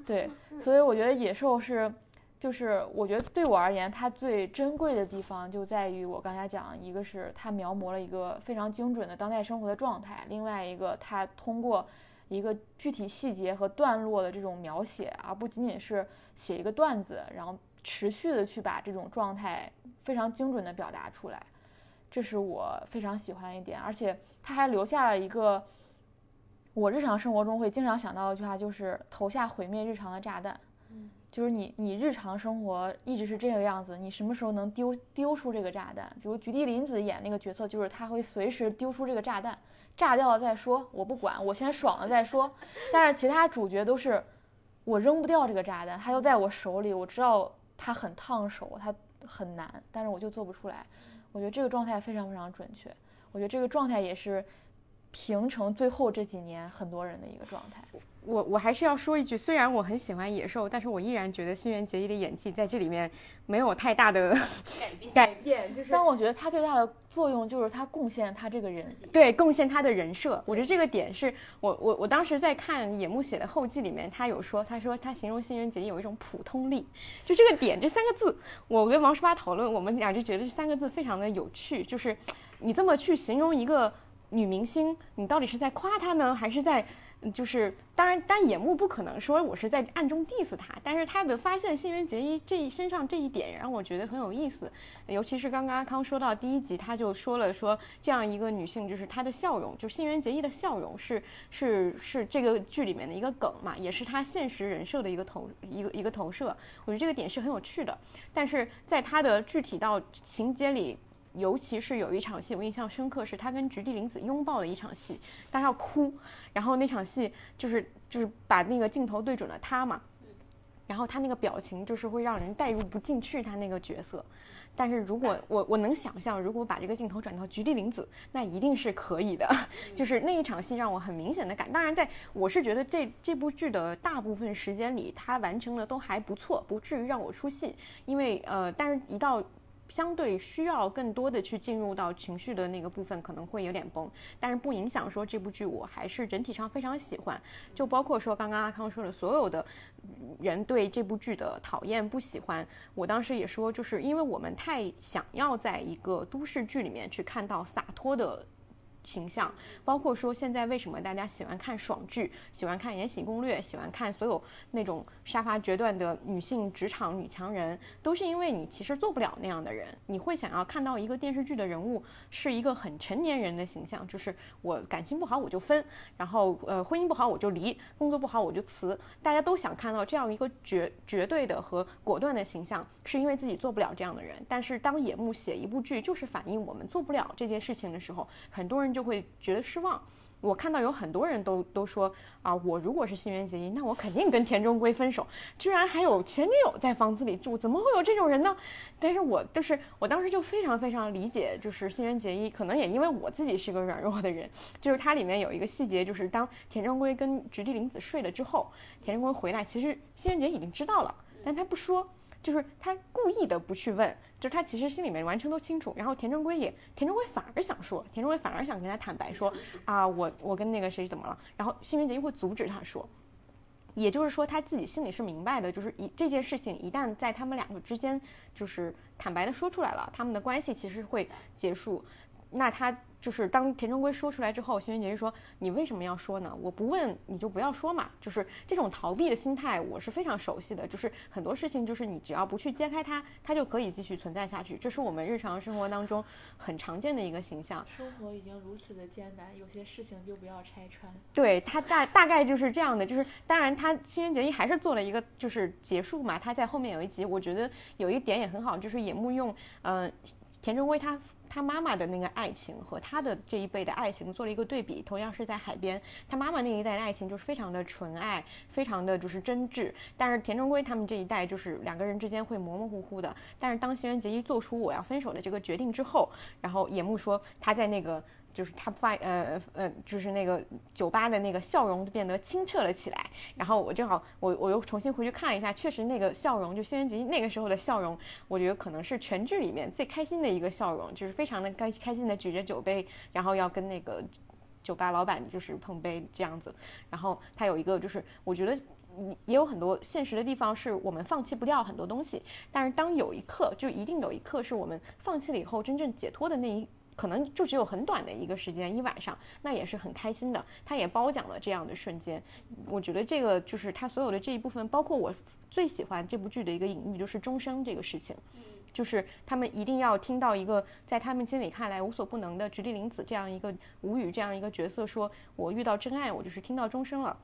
对，所以我觉得野兽是，就是我觉得对我而言，它最珍贵的地方就在于我刚才讲，一个是它描摹了一个非常精准的当代生活的状态，另外一个它通过。一个具体细节和段落的这种描写，而不仅仅是写一个段子，然后持续的去把这种状态非常精准的表达出来，这是我非常喜欢一点。而且他还留下了一个我日常生活中会经常想到的一句话，就是投下毁灭日常的炸弹。嗯就是你你日常生活一直是这个样子，你什么时候能丢丢出这个炸弹？比如菊地凛子演那个角色，就是他会随时丢出这个炸弹，炸掉了再说，我不管，我先爽了再说。但是其他主角都是，我扔不掉这个炸弹，它就在我手里，我知道它很烫手，它很难，但是我就做不出来。我觉得这个状态非常非常准确，我觉得这个状态也是平成最后这几年很多人的一个状态。我我还是要说一句，虽然我很喜欢野兽，但是我依然觉得新垣结衣的演技在这里面没有太大的改变。改变，就是但我觉得他最大的作用就是他贡献他这个人，对贡献他的人设。我觉得这个点是我我我当时在看野木写的后记里面，他有说，他说他形容新垣结衣有一种普通力，就这个点这三个字，我跟王十八讨论，我们俩就觉得这三个字非常的有趣，就是你这么去形容一个女明星，你到底是在夸她呢，还是在？就是当然，但野木不可能说我是在暗中 diss 他，但是他的发现新垣结衣这一身上这一点让我觉得很有意思，尤其是刚刚阿康说到第一集，他就说了说这样一个女性，就是她的笑容，就新垣结衣的笑容是是是这个剧里面的一个梗嘛，也是她现实人设的一个投一个一个投射，我觉得这个点是很有趣的，但是在他的具体到情节里。尤其是有一场戏，我印象深刻，是他跟菊地凛子拥抱的一场戏，他要哭，然后那场戏就是就是把那个镜头对准了他嘛，然后他那个表情就是会让人带入不进去他那个角色，但是如果我我能想象，如果把这个镜头转到菊地凛子，那一定是可以的，就是那一场戏让我很明显的感，当然在我是觉得这这部剧的大部分时间里，他完成的都还不错，不至于让我出戏，因为呃，但是一到。相对需要更多的去进入到情绪的那个部分，可能会有点崩，但是不影响说这部剧我还是整体上非常喜欢。就包括说刚刚阿康说的所有的人对这部剧的讨厌不喜欢，我当时也说，就是因为我们太想要在一个都市剧里面去看到洒脱的。形象，包括说现在为什么大家喜欢看爽剧，喜欢看《延禧攻略》，喜欢看所有那种杀伐决断的女性职场女强人，都是因为你其实做不了那样的人。你会想要看到一个电视剧的人物是一个很成年人的形象，就是我感情不好我就分，然后呃婚姻不好我就离，工作不好我就辞。大家都想看到这样一个绝绝对的和果断的形象，是因为自己做不了这样的人。但是当野木写一部剧，就是反映我们做不了这件事情的时候，很多人。就会觉得失望。我看到有很多人都都说啊，我如果是新垣结衣，那我肯定跟田中圭分手。居然还有前女友在房子里住，怎么会有这种人呢？但是我就是我当时就非常非常理解，就是新垣结衣，可能也因为我自己是个软弱的人，就是它里面有一个细节，就是当田中圭跟菊地凛子睡了之后，田中圭回来，其实新垣结衣已经知道了，但他不说。就是他故意的不去问，就是他其实心里面完全都清楚。然后田中圭也，田中圭反而想说，田中圭反而想跟他坦白说，啊，我我跟那个谁怎么了？然后辛垣结衣会阻止他说，也就是说他自己心里是明白的，就是一这件事情一旦在他们两个之间就是坦白的说出来了，他们的关系其实会结束。那他。就是当田中圭说出来之后，新垣结衣说：“你为什么要说呢？我不问你就不要说嘛。”就是这种逃避的心态，我是非常熟悉的。就是很多事情，就是你只要不去揭开它，它就可以继续存在下去。这是我们日常生活当中很常见的一个形象。生活已经如此的艰难，有些事情就不要拆穿。对他大大概就是这样的。就是当然，他新垣结衣还是做了一个就是结束嘛。他在后面有一集，我觉得有一点也很好，就是野木用嗯田中圭他。他妈妈的那个爱情和他的这一辈的爱情做了一个对比，同样是在海边，他妈妈那一代的爱情就是非常的纯爱，非常的就是真挚。但是田中圭他们这一代就是两个人之间会模模糊糊的。但是当新垣结衣做出我要分手的这个决定之后，然后野木说他在那个。就是他发呃呃，就是那个酒吧的那个笑容就变得清澈了起来。然后我正好我我又重新回去看了一下，确实那个笑容，就新垣结衣那个时候的笑容，我觉得可能是全剧里面最开心的一个笑容，就是非常的开开心的举着酒杯，然后要跟那个酒吧老板就是碰杯这样子。然后他有一个就是，我觉得也有很多现实的地方是我们放弃不掉很多东西，但是当有一刻就一定有一刻是我们放弃了以后真正解脱的那一。可能就只有很短的一个时间，一晚上，那也是很开心的。他也褒奖了这样的瞬间。我觉得这个就是他所有的这一部分，包括我最喜欢这部剧的一个隐喻，就是终生这个事情。就是他们一定要听到一个在他们心里看来无所不能的直立林子这样一个无语这样一个角色说：“我遇到真爱，我就是听到终生了。”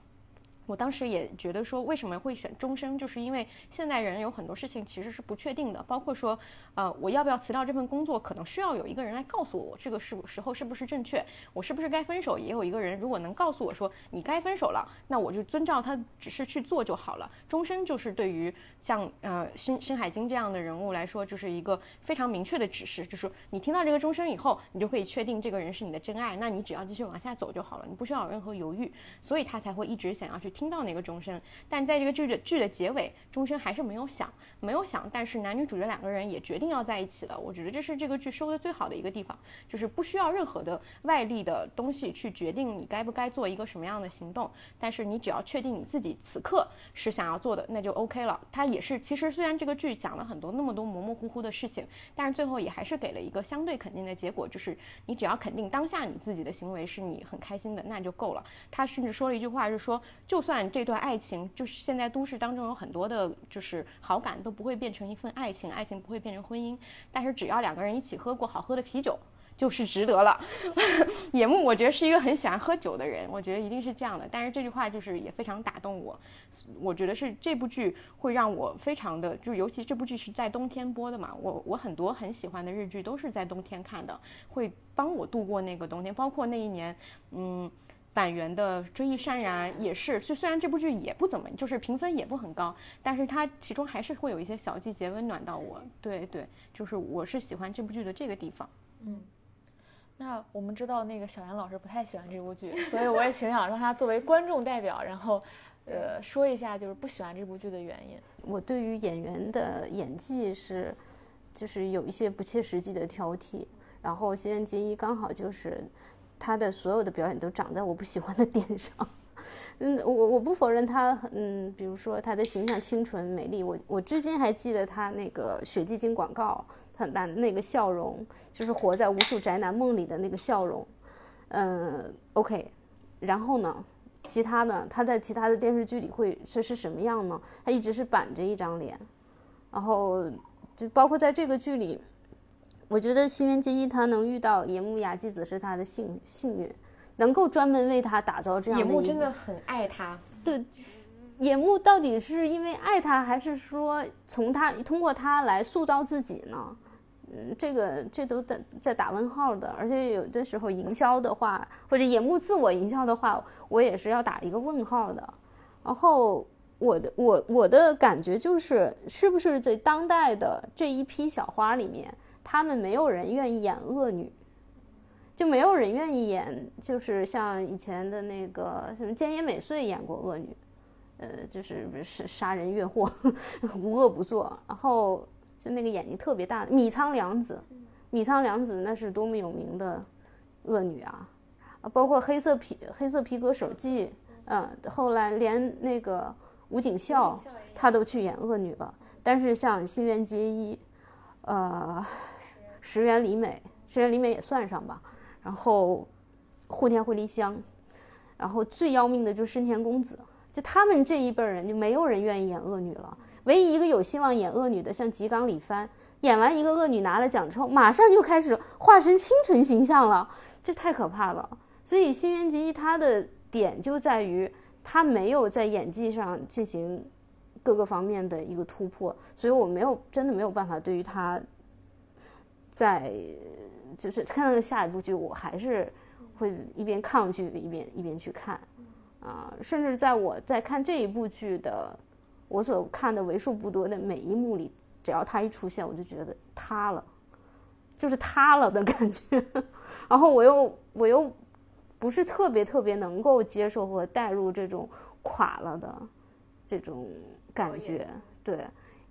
我当时也觉得说，为什么会选终生，就是因为现代人有很多事情其实是不确定的，包括说，呃，我要不要辞掉这份工作，可能需要有一个人来告诉我，这个是时候是不是正确，我是不是该分手，也有一个人如果能告诉我说你该分手了，那我就遵照他指示去做就好了。终身就是对于像呃深深海经这样的人物来说，就是一个非常明确的指示，就是你听到这个终身以后，你就可以确定这个人是你的真爱，那你只要继续往下走就好了，你不需要有任何犹豫，所以他才会一直想要去。听到那个钟声，但在这个剧的剧的结尾，钟声还是没有响，没有响。但是男女主角两个人也决定要在一起了。我觉得这是这个剧收的最好的一个地方，就是不需要任何的外力的东西去决定你该不该做一个什么样的行动，但是你只要确定你自己此刻是想要做的，那就 OK 了。它也是，其实虽然这个剧讲了很多那么多模模糊糊的事情，但是最后也还是给了一个相对肯定的结果，就是你只要肯定当下你自己的行为是你很开心的，那就够了。他甚至说了一句话，是说就。就算这段爱情，就是现在都市当中有很多的，就是好感都不会变成一份爱情，爱情不会变成婚姻，但是只要两个人一起喝过好喝的啤酒，就是值得了。野木，我觉得是一个很喜欢喝酒的人，我觉得一定是这样的。但是这句话就是也非常打动我，我觉得是这部剧会让我非常的，就尤其这部剧是在冬天播的嘛，我我很多很喜欢的日剧都是在冬天看的，会帮我度过那个冬天，包括那一年，嗯。板垣的《追忆潸然》也是，就虽然这部剧也不怎么，就是评分也不很高，但是它其中还是会有一些小细节温暖到我。对对，就是我是喜欢这部剧的这个地方。嗯，那我们知道那个小杨老师不太喜欢这部剧，所以我也挺想让他作为观众代表，然后呃说一下就是不喜欢这部剧的原因。我对于演员的演技是，就是有一些不切实际的挑剔，然后新垣结衣刚好就是。他的所有的表演都长在我不喜欢的点上，嗯，我我不否认他，嗯，比如说他的形象清纯美丽，我我至今还记得他那个雪肌精广告，他那那个笑容，就是活在无数宅男梦里的那个笑容，嗯，OK，然后呢，其他的他在其他的电视剧里会是是什么样呢？他一直是板着一张脸，然后就包括在这个剧里。我觉得新垣结衣他能遇到野木雅纪子是他的幸幸运，能够专门为他打造这样的。野木真的很爱他。对，野木到底是因为爱他，还是说从他通过他来塑造自己呢？嗯，这个这都在在打问号的。而且有的时候营销的话，或者野木自我营销的话，我也是要打一个问号的。然后我的我我的感觉就是，是不是在当代的这一批小花里面？他们没有人愿意演恶女，就没有人愿意演，就是像以前的那个什么菅野美穗演过恶女，呃，就是是杀人越货，无恶不作。然后就那个眼睛特别大的米仓凉子，米仓凉子那是多么有名的恶女啊！啊，包括黑色皮黑色皮革手记，嗯，后来连那个吴景孝他都去演恶女了。但是像新垣结衣，呃。石原里美，石原里美也算上吧。然后，户田惠梨香，然后最要命的就是深田恭子。就他们这一辈人，就没有人愿意演恶女了。唯一一个有希望演恶女的，像吉冈里帆，演完一个恶女拿了奖之后，马上就开始化身清纯形象了，这太可怕了。所以新垣结衣他的点就在于他没有在演技上进行各个方面的一个突破，所以我没有真的没有办法对于他。在就是看到下一部剧，我还是会一边抗拒一边一边去看，啊，甚至在我在看这一部剧的我所看的为数不多的每一幕里，只要他一出现，我就觉得塌了，就是塌了的感觉，然后我又我又不是特别特别能够接受和带入这种垮了的这种感觉，对，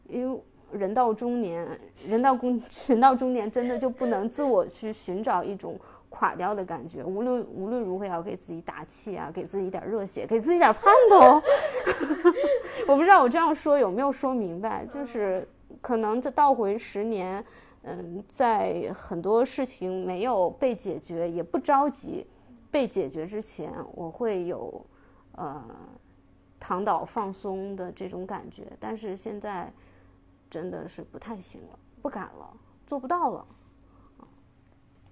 因为。人到中年，人到中 人到中年，真的就不能自我去寻找一种垮掉的感觉。无论无论如何，要给自己打气啊，给自己点热血，给自己点盼头。我不知道我这样说有没有说明白，就是可能再倒回十年，嗯，在很多事情没有被解决，也不着急被解决之前，我会有呃躺倒放松的这种感觉。但是现在。真的是不太行了，不敢了，做不到了。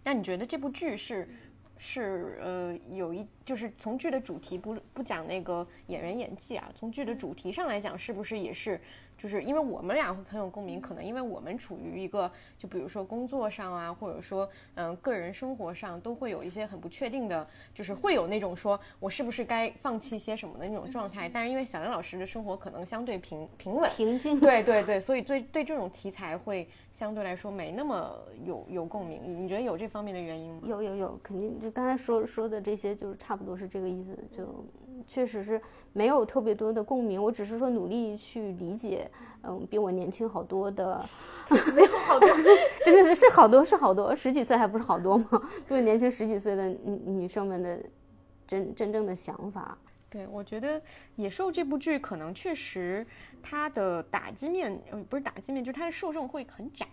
那你觉得这部剧是是呃有一就是从剧的主题不不讲那个演员演技啊，从剧的主题上来讲，是不是也是？就是因为我们俩会很有共鸣，可能因为我们处于一个，就比如说工作上啊，或者说嗯个人生活上，都会有一些很不确定的，就是会有那种说我是不是该放弃些什么的那种状态。但是因为小梁老师的生活可能相对平平稳平静，对对对，所以对对这种题材会相对来说没那么有有共鸣。你觉得有这方面的原因吗？有有有，肯定就刚才说说的这些，就是差不多是这个意思，就。确实是没有特别多的共鸣，我只是说努力去理解，嗯，比我年轻好多的，没有好多，真的是是好多是好多，十几岁还不是好多吗？比我年轻十几岁的女女生们的真真正的想法。对，我觉得《野兽》这部剧可能确实它的打击面，呃，不是打击面，就是它的受众会很窄。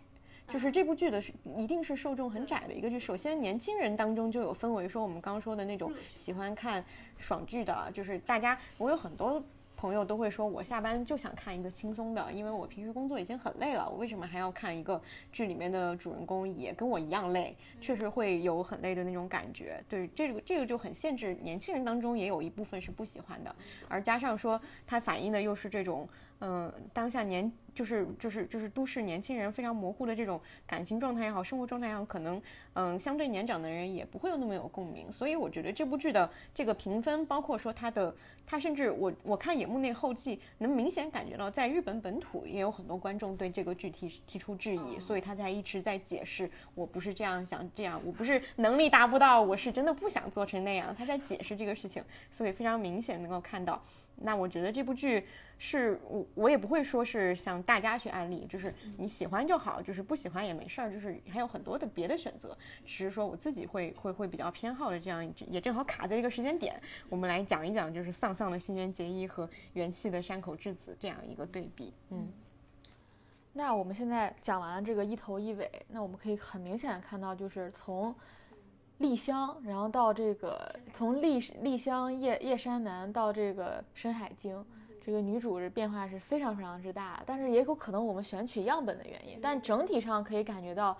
就是这部剧的是一定是受众很窄的一个剧。首先，年轻人当中就有分为，说我们刚刚说的那种喜欢看爽剧的，就是大家，我有很多朋友都会说，我下班就想看一个轻松的，因为我平时工作已经很累了，我为什么还要看一个剧里面的主人公也跟我一样累？确实会有很累的那种感觉。对，这个这个就很限制年轻人当中也有一部分是不喜欢的，而加上说它反映的又是这种。嗯，当下年就是就是就是都市年轻人非常模糊的这种感情状态也好，生活状态也好，可能嗯相对年长的人也不会有那么有共鸣。所以我觉得这部剧的这个评分，包括说它的，它甚至我我看野幕那后记，能明显感觉到在日本本土也有很多观众对这个剧提提出质疑，所以他才一直在解释，我不是这样想这样，我不是能力达不到，我是真的不想做成那样，他在解释这个事情，所以非常明显能够看到。那我觉得这部剧是我我也不会说是向大家去安利，就是你喜欢就好，就是不喜欢也没事儿，就是还有很多的别的选择。只是说我自己会会会比较偏好的这样，也正好卡在这个时间点，我们来讲一讲就是丧丧的新垣结衣和元气的山口智子这样一个对比。嗯，那我们现在讲完了这个一头一尾，那我们可以很明显的看到，就是从。丽香，然后到这个从丽丽香叶叶山南到这个深海经，这个女主是变化是非常非常之大，但是也有可能我们选取样本的原因，但整体上可以感觉到，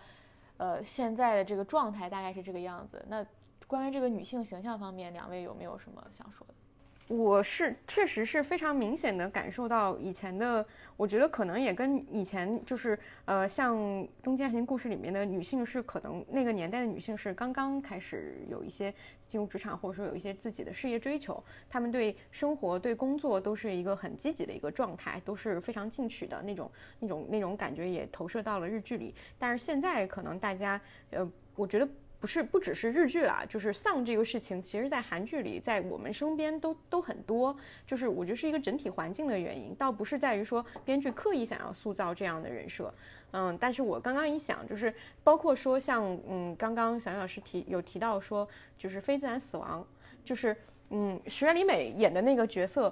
呃，现在的这个状态大概是这个样子。那关于这个女性形象方面，两位有没有什么想说的？我是确实是非常明显的感受到以前的，我觉得可能也跟以前就是呃，像《东京爱情故事》里面的女性是可能那个年代的女性是刚刚开始有一些进入职场，或者说有一些自己的事业追求，她们对生活对工作都是一个很积极的一个状态，都是非常进取的那种那种那种感觉也投射到了日剧里。但是现在可能大家呃，我觉得。不是不只是日剧啦，就是丧这个事情，其实在韩剧里，在我们身边都都很多。就是我觉得是一个整体环境的原因，倒不是在于说编剧刻意想要塑造这样的人设。嗯，但是我刚刚一想，就是包括说像嗯，刚刚小杨老师提有提到说，就是非自然死亡，就是嗯，石原里美演的那个角色。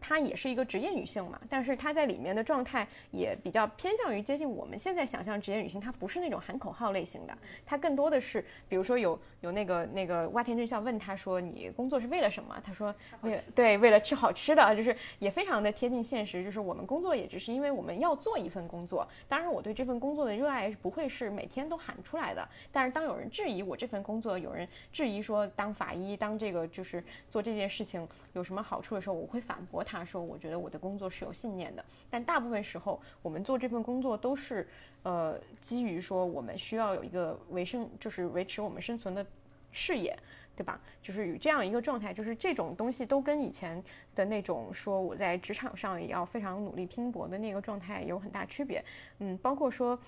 她也是一个职业女性嘛，但是她在里面的状态也比较偏向于接近我们现在想象职业女性，她不是那种喊口号类型的，她更多的是，比如说有有那个那个洼田正孝问她说你工作是为了什么？她说为了对为了吃好吃的，就是也非常的贴近现实，就是我们工作也只是因为我们要做一份工作，当然我对这份工作的热爱不会是每天都喊出来的，但是当有人质疑我这份工作，有人质疑说当法医当这个就是做这件事情有什么好处的时候，我会反驳。他他说：“我觉得我的工作是有信念的，但大部分时候我们做这份工作都是，呃，基于说我们需要有一个维生，就是维持我们生存的事业，对吧？就是与这样一个状态，就是这种东西都跟以前的那种说我在职场上也要非常努力拼搏的那个状态有很大区别。嗯，包括说。”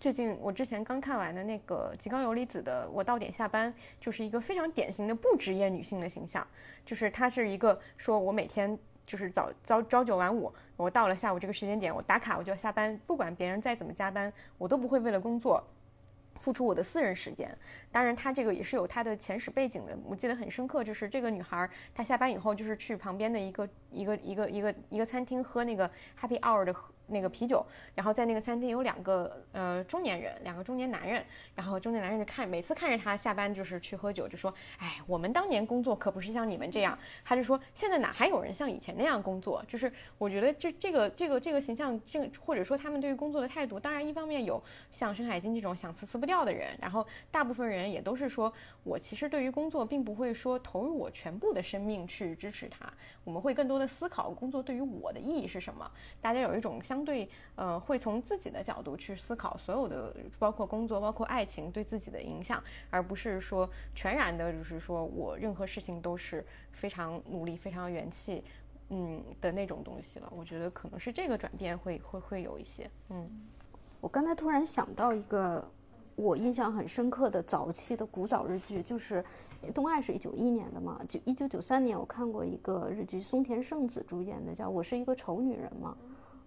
最近我之前刚看完的那个吉冈由里子的《我到点下班》，就是一个非常典型的不职业女性的形象。就是她是一个说，我每天就是早早朝九晚五，我到了下午这个时间点，我打卡我就要下班，不管别人再怎么加班，我都不会为了工作付出我的私人时间。当然，她这个也是有她的前史背景的。我记得很深刻，就是这个女孩她下班以后就是去旁边的一个一个一个一个一个餐厅喝那个 Happy Hour 的。那个啤酒，然后在那个餐厅有两个呃中年人，两个中年男人，然后中年男人就看每次看着他下班就是去喝酒，就说，哎，我们当年工作可不是像你们这样，他就说现在哪还有人像以前那样工作？就是我觉得这这个这个这个形象，这个或者说他们对于工作的态度，当然一方面有像申海金这种想辞辞不掉的人，然后大部分人也都是说我其实对于工作并不会说投入我全部的生命去支持他，我们会更多的思考工作对于我的意义是什么。大家有一种相相对，呃，会从自己的角度去思考所有的，包括工作、包括爱情对自己的影响，而不是说全然的，就是说我任何事情都是非常努力、非常元气，嗯的那种东西了。我觉得可能是这个转变会会会有一些，嗯。我刚才突然想到一个我印象很深刻的早期的古早日剧，就是《东爱》是一九一年的嘛，就一九九三年我看过一个日剧，松田圣子主演的，叫《我是一个丑女人》嘛，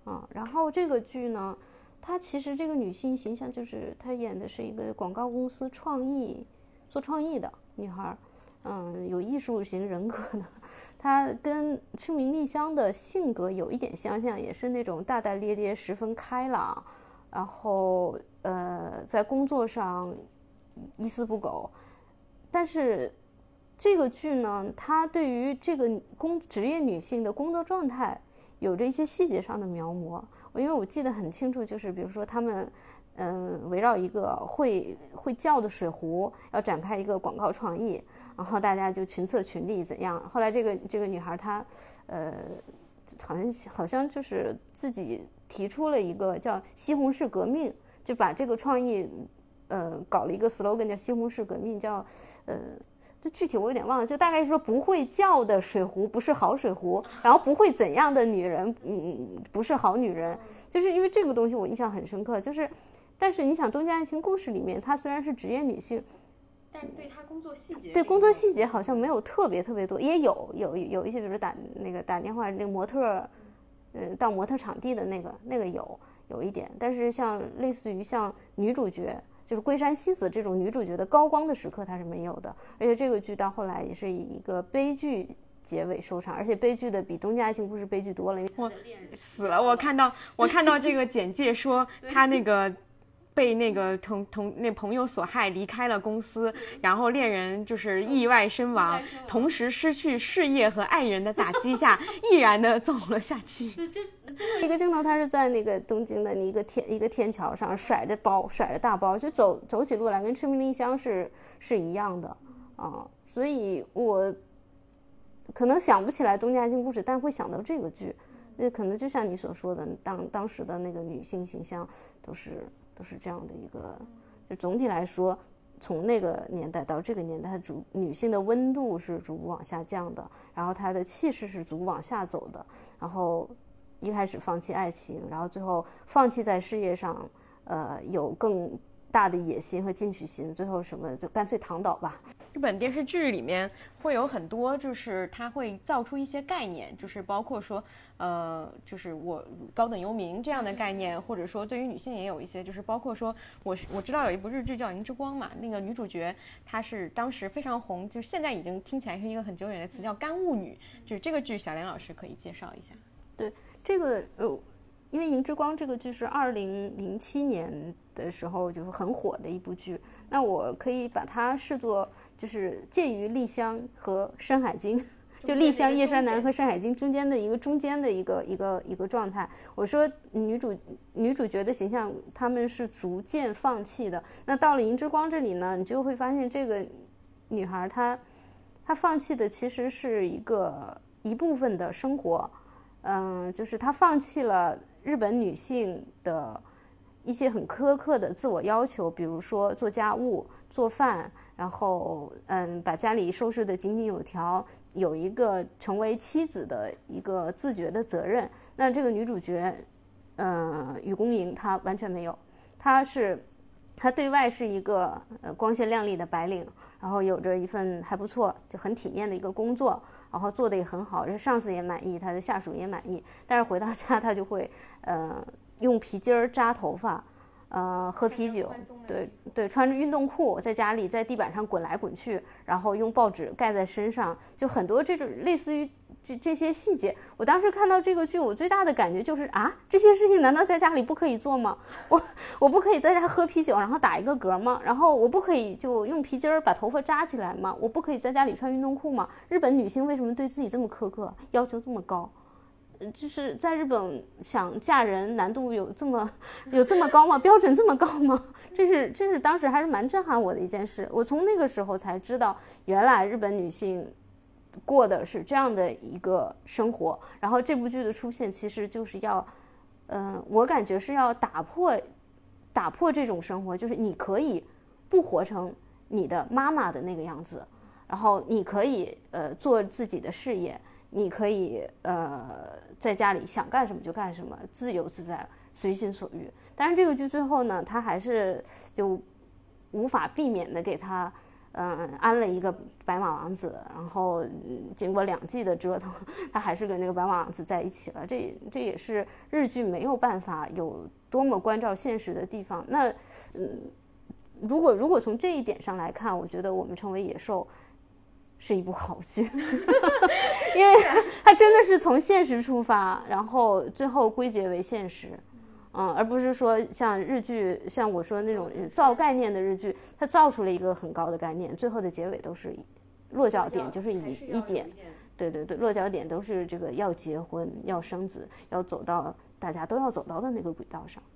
啊，然后这个剧呢，它其实这个女性形象就是她演的是一个广告公司创意做创意的女孩，嗯，有艺术型人格的，她跟清明丽香的性格有一点相像，也是那种大大咧咧、十分开朗。然后，呃，在工作上一丝不苟，但是这个剧呢，它对于这个工职业女性的工作状态有着一些细节上的描摹。因为我记得很清楚，就是比如说他们，嗯，围绕一个会会叫的水壶，要展开一个广告创意，然后大家就群策群力怎样。后来这个这个女孩她，呃，好像好像就是自己。提出了一个叫“西红柿革命”，就把这个创意，呃，搞了一个 slogan 叫“西红柿革命”，叫，呃，这具体我有点忘了，就大概说不会叫的水壶不是好水壶，然后不会怎样的女人，嗯，不是好女人，就是因为这个东西我印象很深刻，就是，但是你想《东京爱情故事》里面，她虽然是职业女性，但是对她工作细节，对工作细节好像没有特别特别多，也有有有一些，比如打那个打电话那个模特。嗯，到模特场地的那个那个有有一点，但是像类似于像女主角，就是龟山西子这种女主角的高光的时刻，她是没有的。而且这个剧到后来也是以一个悲剧结尾收场，而且悲剧的比《东京爱情故事》悲剧多了。我死了！我看到我看到这个简介说 他那个。被那个同同那朋友所害，离开了公司，然后恋人就是意外身亡，同时失去事业和爱人的打击下，毅然的走了下去。这最后一个镜头，他是在那个东京的一个天一个天桥上，甩着包，甩着大包，就走走起路来跟赤名莉香是是一样的啊。所以我可能想不起来《东京爱情故事》，但会想到这个剧，那可能就像你所说的，当当时的那个女性形象都是。都是这样的一个，就总体来说，从那个年代到这个年代，主女性的温度是逐步往下降的，然后她的气势是逐步往下走的，然后一开始放弃爱情，然后最后放弃在事业上，呃，有更。大的野心和进取心，最后什么就干脆躺倒吧。日本电视剧里面会有很多，就是他会造出一些概念，就是包括说，呃，就是我高等游民这样的概念，或者说对于女性也有一些，就是包括说，我我知道有一部日剧叫《银之光》嘛，那个女主角她是当时非常红，就现在已经听起来是一个很久远的词，叫干物女。就是这个剧，小莲老师可以介绍一下。对这个呃。因为《银之光》这个剧是二零零七年的时候就是很火的一部剧，那我可以把它视作就是介于丽香和《山海经》，就丽香夜山南和《山海经》中间的一个中间的一个一个一个状态。我说女主女主角的形象他们是逐渐放弃的，那到了《银之光》这里呢，你就会发现这个女孩她她放弃的其实是一个一部分的生活，嗯，就是她放弃了。日本女性的一些很苛刻的自我要求，比如说做家务、做饭，然后嗯，把家里收拾得井井有条，有一个成为妻子的一个自觉的责任。那这个女主角，嗯，雨宫莹她完全没有，她是她对外是一个呃光鲜亮丽的白领，然后有着一份还不错就很体面的一个工作。然后做的也很好，上司也满意，她的下属也满意。但是回到家，她就会，呃，用皮筋儿扎头发，呃，喝啤酒，对对，穿着运动裤在家里在地板上滚来滚去，然后用报纸盖在身上，就很多这种类似于这这些细节。我当时看到这个剧，我最大的感觉就是啊，这些事情难道在家里不可以做吗？我我不可以在家喝啤酒，然后打一个嗝吗？然后我不可以就用皮筋儿把头发扎起来吗？我不可以在家里穿运动裤吗？日本女性为什么对自己这么苛刻，要求这么高？就是在日本想嫁人难度有这么有这么高吗？标准这么高吗？这是这是当时还是蛮震撼我的一件事。我从那个时候才知道，原来日本女性过的是这样的一个生活。然后这部剧的出现，其实就是要，嗯，我感觉是要打破打破这种生活，就是你可以不活成你的妈妈的那个样子，然后你可以呃做自己的事业。你可以呃在家里想干什么就干什么，自由自在，随心所欲。但是这个剧最后呢，他还是就无法避免的给他嗯安了一个白马王子，然后经过两季的折腾，他还是跟那个白马王子在一起了。这这也是日剧没有办法有多么关照现实的地方。那嗯，如果如果从这一点上来看，我觉得我们成为野兽。是一部好剧，因为它真的是从现实出发，然后最后归结为现实，嗯，而不是说像日剧，像我说那种造概念的日剧，它造出了一个很高的概念，最后的结尾都是落脚点就是一一点，对对对，落脚点都是这个要结婚、要生子、要走到大家都要走到的那个轨道上，嗯，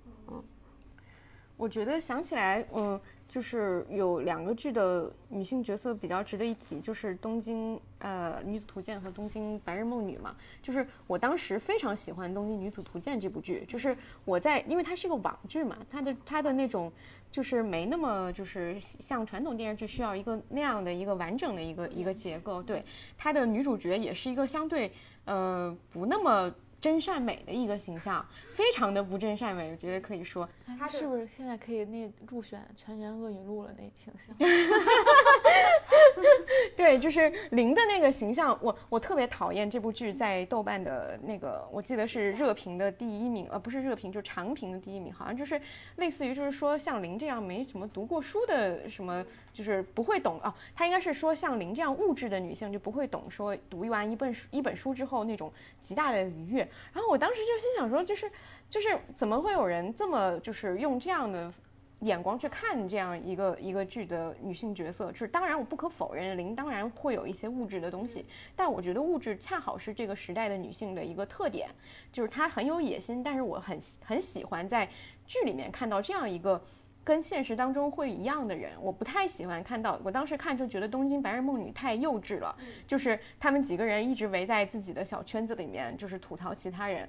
我觉得想起来，嗯。就是有两个剧的女性角色比较值得一提，就是《东京呃女子图鉴》和《东京白日梦女》嘛。就是我当时非常喜欢《东京女子图鉴》这部剧，就是我在因为它是一个网剧嘛，它的它的那种就是没那么就是像传统电视剧需要一个那样的一个完整的一个一个结构。对，它的女主角也是一个相对呃不那么。真善美的一个形象，非常的不真善美，我觉得可以说，他是不是现在可以那入选全员恶语录了？那形象，对，就是林的那个形象，我我特别讨厌这部剧在豆瓣的那个，我记得是热评的第一名，呃，不是热评，就是长评的第一名，好像就是类似于就是说像林这样没什么读过书的什么。就是不会懂哦，他应该是说像林这样物质的女性就不会懂说读完一本书一本书之后那种极大的愉悦。然后我当时就心想说，就是就是怎么会有人这么就是用这样的眼光去看这样一个一个剧的女性角色？就是当然我不可否认林当然会有一些物质的东西，但我觉得物质恰好是这个时代的女性的一个特点，就是她很有野心，但是我很很喜欢在剧里面看到这样一个。跟现实当中会一样的人，我不太喜欢看到。我当时看就觉得《东京白日梦女》太幼稚了，就是他们几个人一直围在自己的小圈子里面，就是吐槽其他人，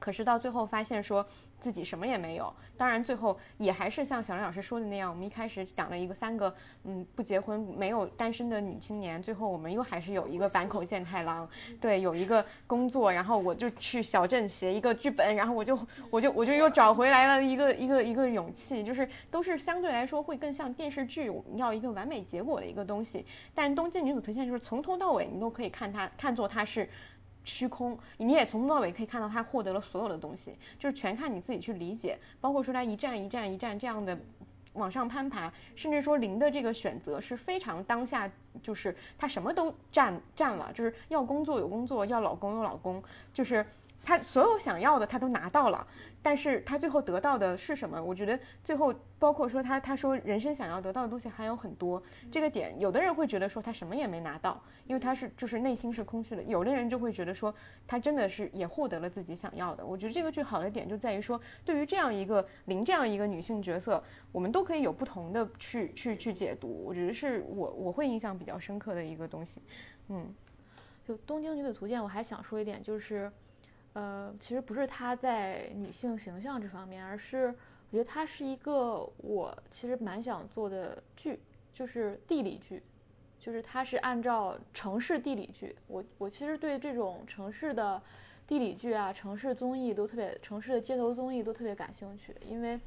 可是到最后发现说。自己什么也没有，当然最后也还是像小林老师说的那样，我们一开始讲了一个三个，嗯，不结婚没有单身的女青年，最后我们又还是有一个坂口健太郎，对，有一个工作，然后我就去小镇写一个剧本，然后我就我就我就又找回来了一个一个一个勇气，就是都是相对来说会更像电视剧要一个完美结果的一个东西，但东京女子图鉴就是从头到尾你都可以看它看作它是。虚空，你也从头到尾可以看到他获得了所有的东西，就是全看你自己去理解。包括说他一站一站一站这样的往上攀爬，甚至说零的这个选择是非常当下，就是他什么都占占了，就是要工作有工作，要老公有老公，就是他所有想要的他都拿到了。但是他最后得到的是什么？我觉得最后包括说他他说人生想要得到的东西还有很多。这个点，有的人会觉得说他什么也没拿到，因为他是就是内心是空虚的。有的人就会觉得说他真的是也获得了自己想要的。我觉得这个剧好的点就在于说，对于这样一个林这样一个女性角色，我们都可以有不同的去去去解读。我觉得是我我会印象比较深刻的一个东西。嗯，就《东京女子图鉴》，我还想说一点就是。呃，其实不是她在女性形象这方面，而是我觉得它是一个我其实蛮想做的剧，就是地理剧，就是它是按照城市地理剧。我我其实对这种城市的地理剧啊，城市综艺都特别，城市的街头综艺都特别感兴趣，因为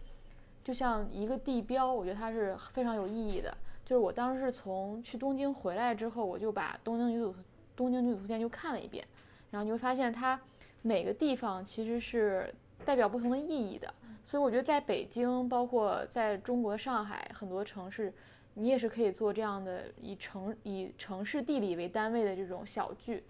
就像一个地标，我觉得它是非常有意义的。就是我当时是从去东京回来之后，我就把东京女子东京女子图鉴就看了一遍，然后你会发现它。每个地方其实是代表不同的意义的，所以我觉得在北京，包括在中国上海很多城市，你也是可以做这样的以城以城市地理为单位的这种小剧，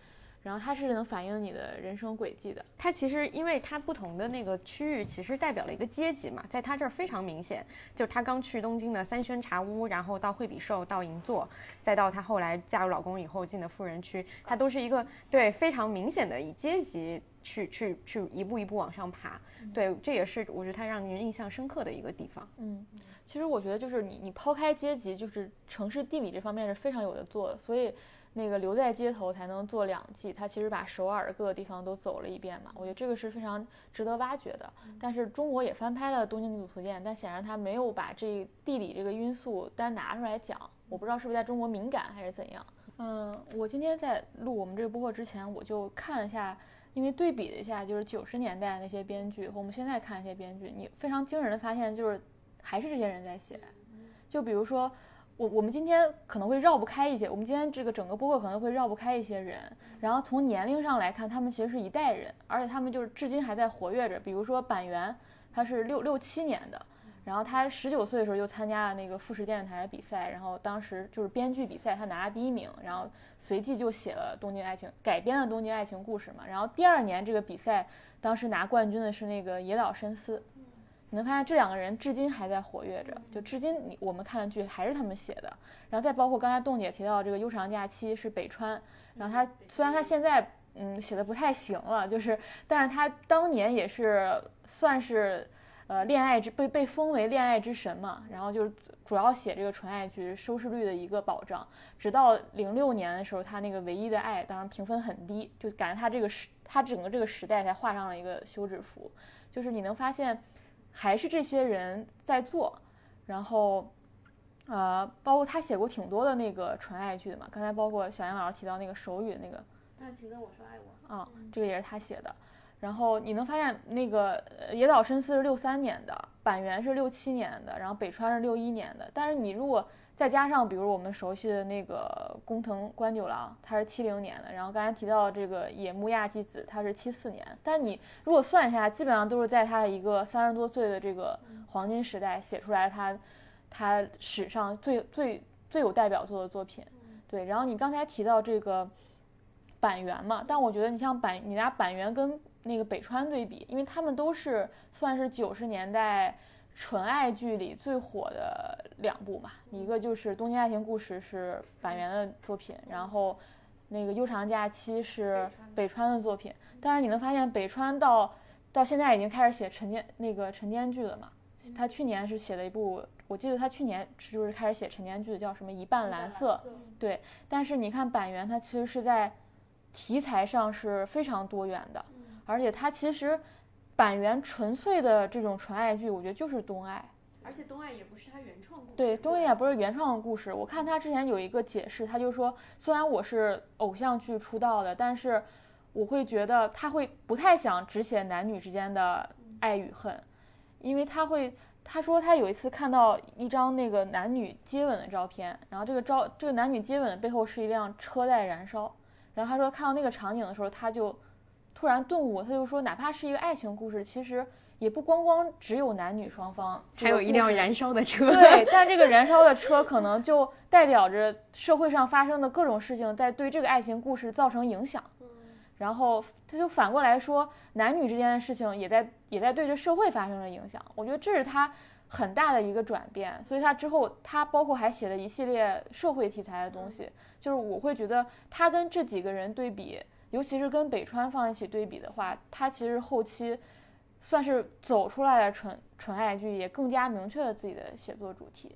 然后它是能反映你的人生轨迹的。它其实因为它不同的那个区域，其实代表了一个阶级嘛，在它这儿非常明显。就她刚去东京的三轩茶屋，然后到惠比寿，到银座，再到她后来嫁入老公以后进的富人区，它都是一个对非常明显的以阶级去去去一步一步往上爬。对，这也是我觉得它让人印象深刻的一个地方。嗯，其实我觉得就是你你抛开阶级，就是城市地理这方面是非常有的做的，所以。那个留在街头才能做两季，他其实把首尔各个地方都走了一遍嘛，我觉得这个是非常值得挖掘的。但是中国也翻拍了《东京地图图鉴》，但显然他没有把这地理这个因素单拿出来讲，我不知道是不是在中国敏感还是怎样。嗯，我今天在录我们这个播客之前，我就看了一下，因为对比了一下，就是九十年代那些编剧和我们现在看一些编剧，你非常惊人的发现就是还是这些人在写，就比如说。我我们今天可能会绕不开一些，我们今天这个整个播客可能会绕不开一些人，然后从年龄上来看，他们其实是一代人，而且他们就是至今还在活跃着。比如说板垣，他是六六七年的，然后他十九岁的时候就参加了那个富士电视台的比赛，然后当时就是编剧比赛，他拿了第一名，然后随即就写了《东京爱情》，改编了《东京爱情故事》嘛。然后第二年这个比赛，当时拿冠军的是那个野岛伸司。你能发现这两个人至今还在活跃着，就至今你我们看的剧还是他们写的。然后再包括刚才冻姐提到这个《悠长假期》是北川，然后他虽然他现在嗯写的不太行了，就是但是他当年也是算是呃恋爱之被被封为恋爱之神嘛。然后就是主要写这个纯爱剧，收视率的一个保障。直到零六年的时候，他那个唯一的爱当然评分很低，就感觉他这个时他整个这个时代才画上了一个休止符。就是你能发现。还是这些人在做，然后，呃，包括他写过挺多的那个纯爱剧的嘛。刚才包括小杨老师提到那个手语的那个，那请跟我说爱我啊，这个也是他写的。然后你能发现那个野岛伸司是六三年的，板垣是六七年的，然后北川是六一年的。但是你如果再加上，比如我们熟悉的那个工藤官九郎，他是七零年的，然后刚才提到这个野木亚纪子，他是七四年。但你如果算一下，基本上都是在他的一个三十多岁的这个黄金时代写出来他，他史上最最最有代表作的作品。对，然后你刚才提到这个板垣嘛，但我觉得你像板，你拿板垣跟那个北川对比，因为他们都是算是九十年代。纯爱剧里最火的两部嘛，一个就是《东京爱情故事》是板垣的作品，然后那个《悠长假期》是北川的作品。但是你能发现，北川到到现在已经开始写晨间那个晨间剧了嘛？他去年是写了一部，我记得他去年就是开始写晨间剧的，叫什么《一半蓝色》。对，但是你看板垣，他其实是在题材上是非常多元的，而且他其实。板垣纯粹的这种纯爱剧，我觉得就是东爱，而且东爱也不是他原创故事。对，东爱也不是原创的故事。我看他之前有一个解释，他就说，虽然我是偶像剧出道的，但是我会觉得他会不太想只写男女之间的爱与恨，因为他会，他说他有一次看到一张那个男女接吻的照片，然后这个照这个男女接吻的背后是一辆车在燃烧，然后他说看到那个场景的时候，他就。突然顿悟，他就说，哪怕是一个爱情故事，其实也不光光只有男女双方，还有一辆燃烧的车。对，但这个燃烧的车可能就代表着社会上发生的各种事情在对这个爱情故事造成影响。然后他就反过来说，男女之间的事情也在也在对这社会发生了影响。我觉得这是他很大的一个转变。所以他之后他包括还写了一系列社会题材的东西，就是我会觉得他跟这几个人对比。尤其是跟北川放一起对比的话，他其实后期算是走出来的纯纯爱剧，也更加明确了自己的写作主题。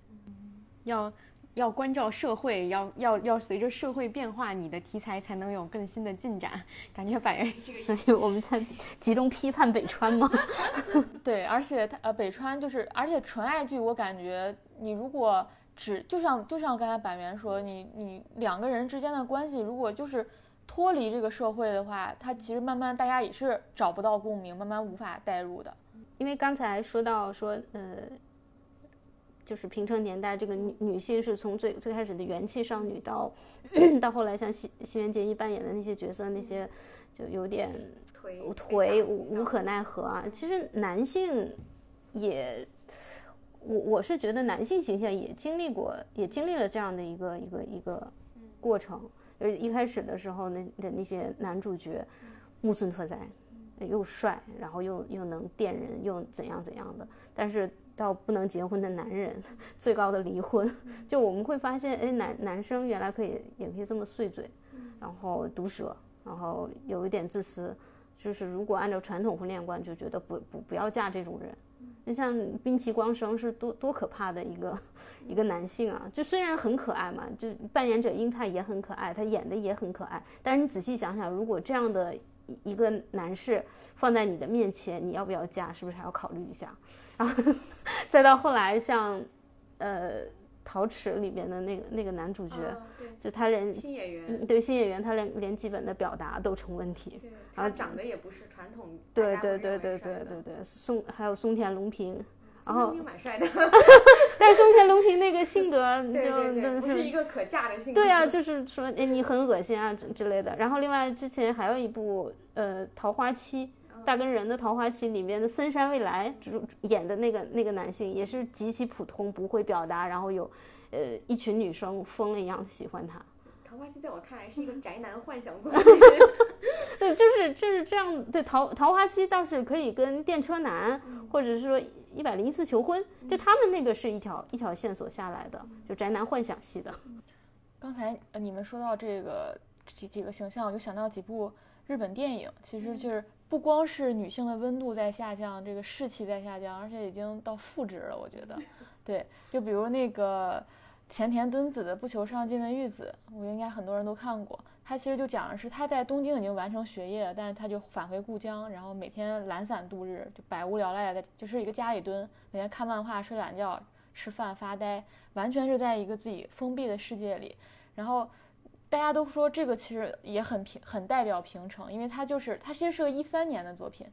要要关照社会，要要要随着社会变化，你的题材才能有更新的进展。感觉百人，所以我们才集中批判北川吗？对，而且他呃，北川就是，而且纯爱剧，我感觉你如果只就像就像刚才板垣说，你你两个人之间的关系，如果就是。脱离这个社会的话，他其实慢慢大家也是找不到共鸣，慢慢无法代入的。因为刚才说到说，呃，就是平成年代这个女女性是从最最开始的元气少女到 到后来像西西元结衣扮演的那些角色，那些就有点颓颓无无可奈何啊。其实男性也，我我是觉得男性形象也经历过，也经历了这样的一个一个一个。过程。就是一开始的时候，那的那些男主角，木村拓哉又帅，然后又又能电人，又怎样怎样的。但是到不能结婚的男人，最高的离婚，就我们会发现，哎，男男生原来可以也可以这么碎嘴，然后毒舌，然后有一点自私。就是如果按照传统婚恋观，就觉得不不不要嫁这种人。你像滨崎光生是多多可怕的一个一个男性啊！就虽然很可爱嘛，就扮演者英泰也很可爱，他演的也很可爱。但是你仔细想想，如果这样的一个男士放在你的面前，你要不要嫁？是不是还要考虑一下？然后再到后来，像呃。陶瓷里面的那个那个男主角，就他连新演员，对新演员，他连连基本的表达都成问题。对，他长得也不是传统。对对对对对对对，松还有松田龙平，然后蛮帅的。但是松田龙平那个性格 就不是一个可嫁的性格。对啊，就是说哎你很恶心啊之之类的。然后另外之前还有一部呃《桃花期》。大根人的《桃花期》里面的森山未来主演的那个那个男性也是极其普通，不会表达，然后有，呃，一群女生疯了一样喜欢他。桃花期在我看来是一个宅男幻想作对，就是就是这样。对，桃桃花期倒是可以跟电车男，或者是说一百零一次求婚，就他们那个是一条一条线索下来的，就宅男幻想系的。刚才你们说到这个几几个形象，我就想到几部日本电影，其实就是。不光是女性的温度在下降，这个士气在下降，而且已经到负值了。我觉得，对，就比如那个前田敦子的《不求上进的玉子》，我应该很多人都看过。他其实就讲的是他在东京已经完成学业了，但是他就返回故乡，然后每天懒散度日，就百无聊赖的，就是一个家里蹲，每天看漫画、睡懒觉、吃饭、发呆，完全是在一个自己封闭的世界里，然后。大家都说这个其实也很平，很代表平成，因为他就是他其实是个一三年的作品，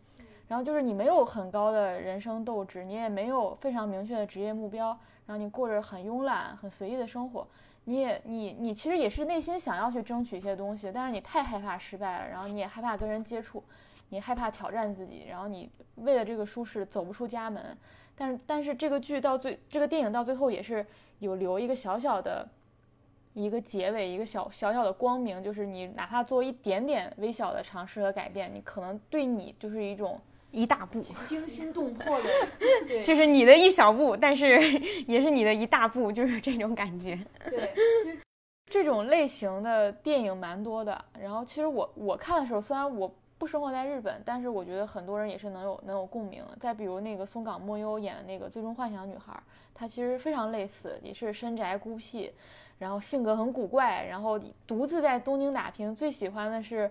然后就是你没有很高的人生斗志，你也没有非常明确的职业目标，然后你过着很慵懒、很随意的生活，你也你你其实也是内心想要去争取一些东西，但是你太害怕失败了，然后你也害怕跟人接触，你害怕挑战自己，然后你为了这个舒适走不出家门，但但是这个剧到最这个电影到最后也是有留一个小小的。一个结尾，一个小小小的光明，就是你哪怕做一点点微小的尝试和改变，你可能对你就是一种一大步，惊心动魄的，对，就是你的一小步，但是 也是你的一大步，就是这种感觉。对，其实这种类型的电影蛮多的。然后其实我我看的时候，虽然我不生活在日本，但是我觉得很多人也是能有能有共鸣。再比如那个松冈莫优演的那个《最终幻想女孩》，她其实非常类似，也是深宅孤僻。然后性格很古怪，然后独自在东京打拼，最喜欢的是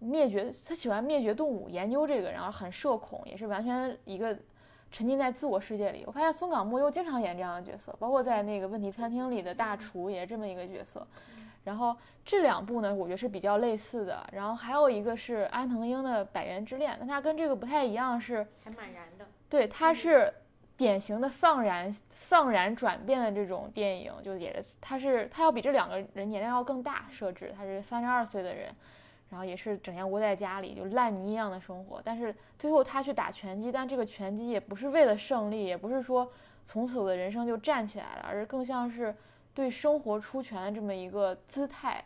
灭绝，他喜欢灭绝动物，研究这个，然后很社恐，也是完全一个沉浸在自我世界里。我发现松冈茉优经常演这样的角色，包括在那个问题餐厅里的大厨也是这么一个角色。然后这两部呢，我觉得是比较类似的。然后还有一个是安藤英的《百元之恋》，那它跟这个不太一样，是还蛮燃的。对，它是。典型的丧然丧然转变的这种电影，就也是他是他要比这两个人年龄要更大，设置他是三十二岁的人，然后也是整天窝在家里就烂泥一样的生活，但是最后他去打拳击，但这个拳击也不是为了胜利，也不是说从此我的人生就站起来了，而更像是对生活出拳的这么一个姿态，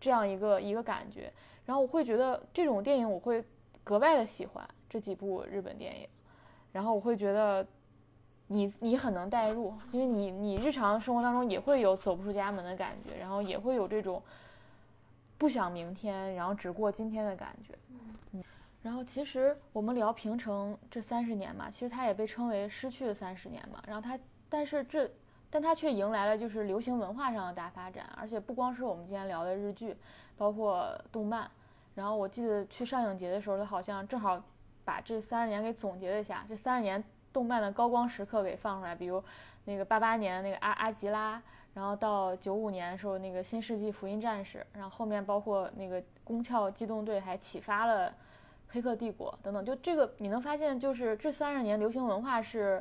这样一个一个感觉，然后我会觉得这种电影我会格外的喜欢这几部日本电影。然后我会觉得，你你很能代入，因为你你日常生活当中也会有走不出家门的感觉，然后也会有这种不想明天，然后只过今天的感觉。嗯，然后其实我们聊平成这三十年嘛，其实它也被称为失去的三十年嘛。然后它，但是这，但它却迎来了就是流行文化上的大发展，而且不光是我们今天聊的日剧，包括动漫。然后我记得去上影节的时候，它好像正好。把这三十年给总结了一下，这三十年动漫的高光时刻给放出来，比如那个八八年那个阿阿吉拉，然后到九五年的时候那个新世纪福音战士，然后后面包括那个宫壳机动队，还启发了黑客帝国等等。就这个你能发现，就是这三十年流行文化是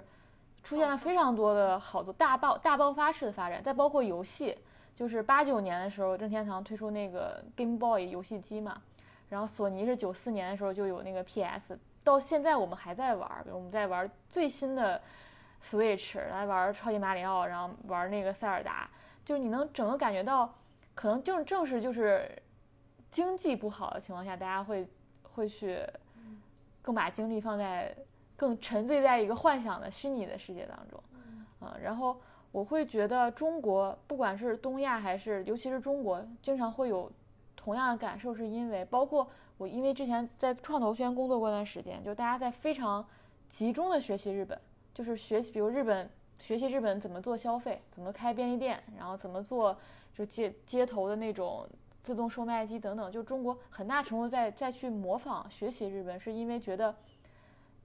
出现了非常多的好多大爆大爆发式的发展，再包括游戏，就是八九年的时候任天堂推出那个 Game Boy 游戏机嘛，然后索尼是九四年的时候就有那个 PS。到现在我们还在玩，比如我们在玩最新的 Switch 来玩超级马里奥，然后玩那个塞尔达，就是你能整个感觉到可能正正是就是经济不好的情况下，大家会会去更把精力放在更沉醉在一个幻想的虚拟的世界当中，啊，然后我会觉得中国不管是东亚还是尤其是中国，经常会有同样的感受，是因为包括我因为之前在创投圈工作过一段时间，就大家在非常集中的学习日本，就是学习比如日本学习日本怎么做消费，怎么开便利店，然后怎么做就街街头的那种。自动售卖机等等，就中国很大程度在在去模仿学习日本，是因为觉得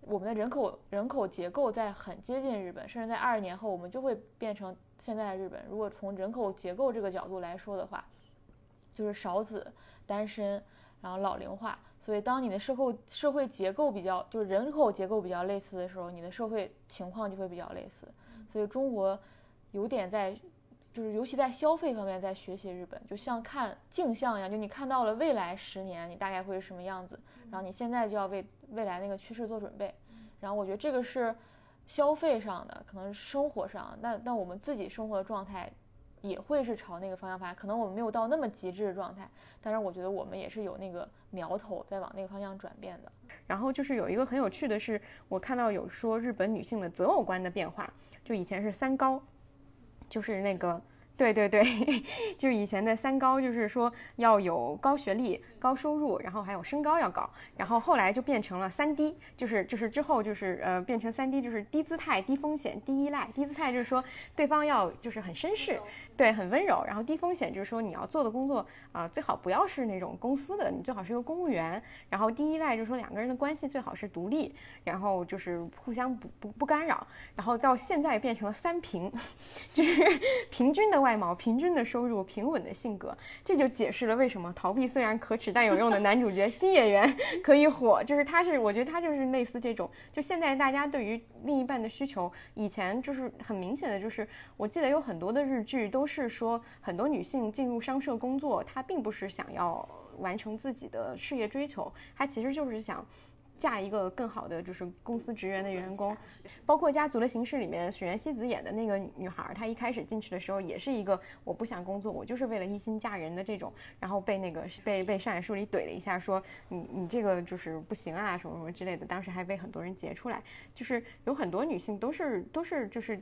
我们的人口人口结构在很接近日本，甚至在二十年后我们就会变成现在的日本。如果从人口结构这个角度来说的话，就是少子、单身，然后老龄化。所以当你的社会社会结构比较就是人口结构比较类似的时候，你的社会情况就会比较类似。所以中国有点在。就是尤其在消费方面，在学习日本，就像看镜像一样，就你看到了未来十年你大概会是什么样子，然后你现在就要为未来那个趋势做准备。然后我觉得这个是消费上的，可能是生活上，那那我们自己生活的状态也会是朝那个方向发展。可能我们没有到那么极致的状态，但是我觉得我们也是有那个苗头在往那个方向转变的。然后就是有一个很有趣的是，我看到有说日本女性的择偶观的变化，就以前是三高。就是那个，对对对，就是以前的三高，就是说要有高学历、高收入，然后还有身高要高，然后后来就变成了三低，就是就是之后就是呃变成三低，就是低姿态、低风险、低依赖。低姿态就是说对方要就是很绅士。对，很温柔，然后低风险，就是说你要做的工作啊，最好不要是那种公司的，你最好是一个公务员。然后低依赖，就是说两个人的关系最好是独立，然后就是互相不不不干扰。然后到现在变成了三平，就是平均的外貌、平均的收入、平稳的性格。这就解释了为什么逃避虽然可耻但有用的男主角新演员 可以火，就是他是，我觉得他就是类似这种。就现在大家对于另一半的需求，以前就是很明显的，就是我记得有很多的日剧都。是说，很多女性进入商社工作，她并不是想要完成自己的事业追求，她其实就是想嫁一个更好的，就是公司职员的员工。包括《家族的形式》里面，水原希子演的那个女孩，她一开始进去的时候也是一个我不想工作，我就是为了一心嫁人的这种，然后被那个被被上海书里怼了一下，说你你这个就是不行啊，什么什么之类的。当时还被很多人截出来，就是有很多女性都是都是就是。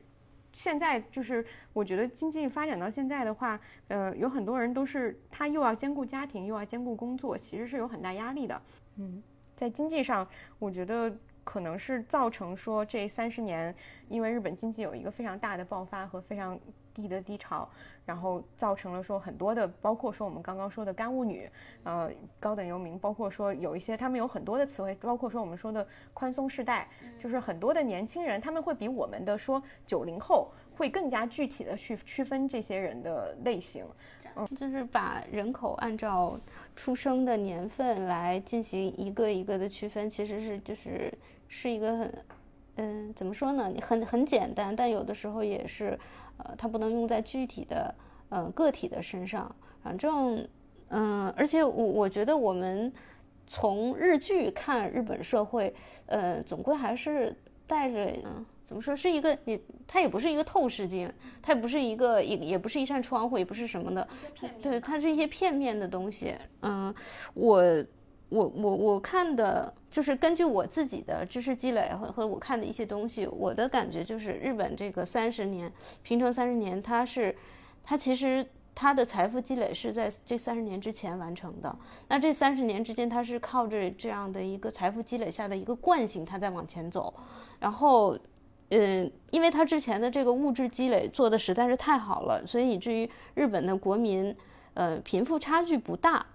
现在就是，我觉得经济发展到现在的话，呃，有很多人都是他又要兼顾家庭，又要兼顾工作，其实是有很大压力的。嗯，在经济上，我觉得可能是造成说这三十年，因为日本经济有一个非常大的爆发和非常。低的低潮，然后造成了说很多的，包括说我们刚刚说的干物女，呃，高等游民，包括说有一些他们有很多的词汇，包括说我们说的宽松世代，就是很多的年轻人，他们会比我们的说九零后会更加具体的去区分这些人的类型，嗯，就是把人口按照出生的年份来进行一个一个的区分，其实是就是是一个很，嗯，怎么说呢？很很简单，但有的时候也是。呃，它不能用在具体的，呃，个体的身上。反正，嗯，而且我我觉得我们从日剧看日本社会，呃，总归还是带着，嗯，怎么说，是一个，你它也不是一个透视镜，它也不是一个，也也不是一扇窗户，也不是什么的，对，它是一些片面的东西。嗯，我。我我我看的就是根据我自己的知识积累和和我看的一些东西，我的感觉就是日本这个三十年平成三十年，它是它其实它的财富积累是在这三十年之前完成的。那这三十年之间，它是靠着这样的一个财富积累下的一个惯性，它在往前走。然后，嗯，因为它之前的这个物质积累做的实在是太好了，所以以至于日本的国民，呃，贫富差距不大。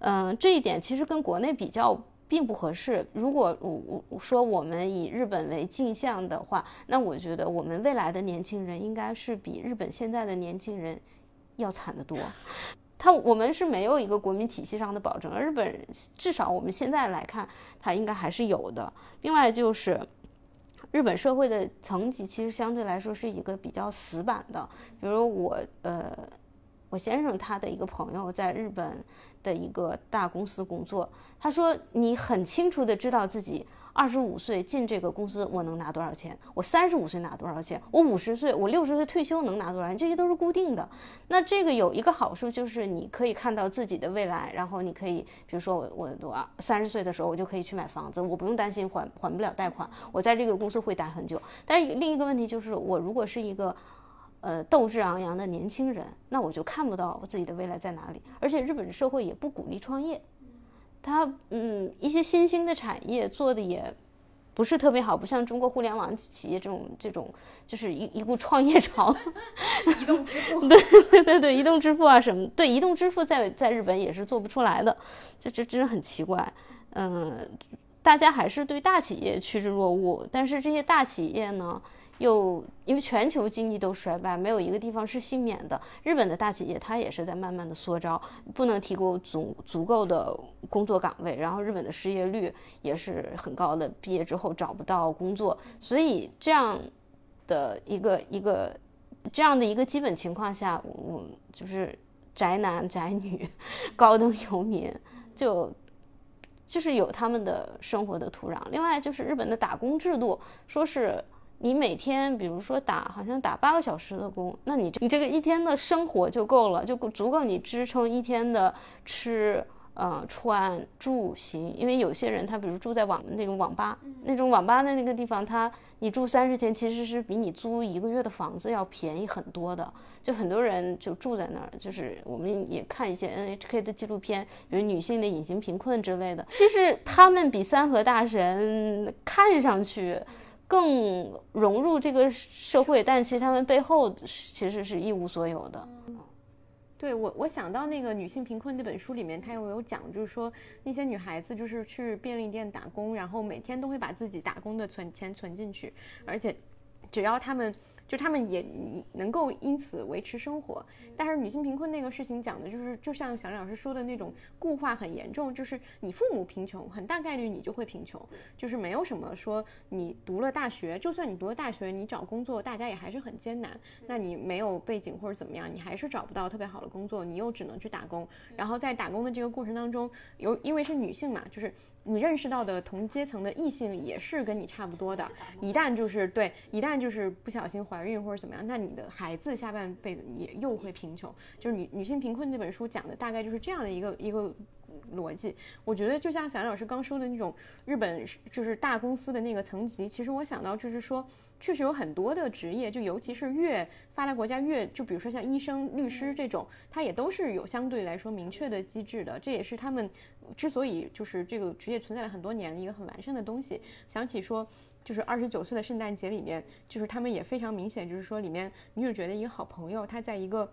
嗯，这一点其实跟国内比较并不合适。如果我我说我们以日本为镜像的话，那我觉得我们未来的年轻人应该是比日本现在的年轻人要惨得多。他我们是没有一个国民体系上的保证，而日本至少我们现在来看，它应该还是有的。另外就是日本社会的层级其实相对来说是一个比较死板的。比如我呃，我先生他的一个朋友在日本。的一个大公司工作，他说你很清楚的知道自己二十五岁进这个公司我能拿多少钱，我三十五岁拿多少钱，我五十岁我六十岁退休能拿多少钱，这些都是固定的。那这个有一个好处就是你可以看到自己的未来，然后你可以，比如说我我我三十岁的时候我就可以去买房子，我不用担心还还不了贷款，我在这个公司会待很久。但是另一个问题就是我如果是一个。呃，斗志昂扬的年轻人，那我就看不到我自己的未来在哪里。而且日本社会也不鼓励创业，他嗯，一些新兴的产业做的也不是特别好，不像中国互联网企业这种这种，就是一一股创业潮。移动支付，对对对对，移动支付啊什么，对移动支付在在日本也是做不出来的，这这真的很奇怪。嗯，大家还是对大企业趋之若鹜，但是这些大企业呢？又因为全球经济都衰败，没有一个地方是幸免的。日本的大企业它也是在慢慢的缩招，不能提供足足够的工作岗位，然后日本的失业率也是很高的，毕业之后找不到工作，所以这样的一个一个这样的一个基本情况下，我就是宅男宅女、高等游民就就是有他们的生活的土壤。另外就是日本的打工制度，说是。你每天，比如说打，好像打八个小时的工，那你你这个一天的生活就够了，就足够你支撑一天的吃、呃穿、住、行。因为有些人他比如住在网那种网吧，那种网吧的那个地方，他你住三十天，其实是比你租一个月的房子要便宜很多的。就很多人就住在那儿，就是我们也看一些 NHK 的纪录片，比如女性的隐形贫困之类的。其实他们比三和大神看上去。更融入这个社会，但其实他们背后其实是一无所有的。对我，我想到那个女性贫困那本书里面，她又有讲，就是说那些女孩子就是去便利店打工，然后每天都会把自己打工的存钱存进去，而且只要他们。就他们也能够因此维持生活，但是女性贫困那个事情讲的就是，就像小李老师说的那种固化很严重，就是你父母贫穷，很大概率你就会贫穷，就是没有什么说你读了大学，就算你读了大学，你找工作大家也还是很艰难，那你没有背景或者怎么样，你还是找不到特别好的工作，你又只能去打工，然后在打工的这个过程当中，有因为是女性嘛，就是。你认识到的同阶层的异性也是跟你差不多的，一旦就是对，一旦就是不小心怀孕或者怎么样，那你的孩子下半辈子也又会贫穷。就是女女性贫困那本书讲的大概就是这样的一个一个。逻辑，我觉得就像小梁老师刚说的那种日本就是大公司的那个层级，其实我想到就是说，确实有很多的职业，就尤其是越发达国家越，就比如说像医生、律师这种，它也都是有相对来说明确的机制的。这也是他们之所以就是这个职业存在了很多年的一个很完善的东西。想起说，就是二十九岁的圣诞节里面，就是他们也非常明显，就是说里面女主角的一个好朋友，她在一个。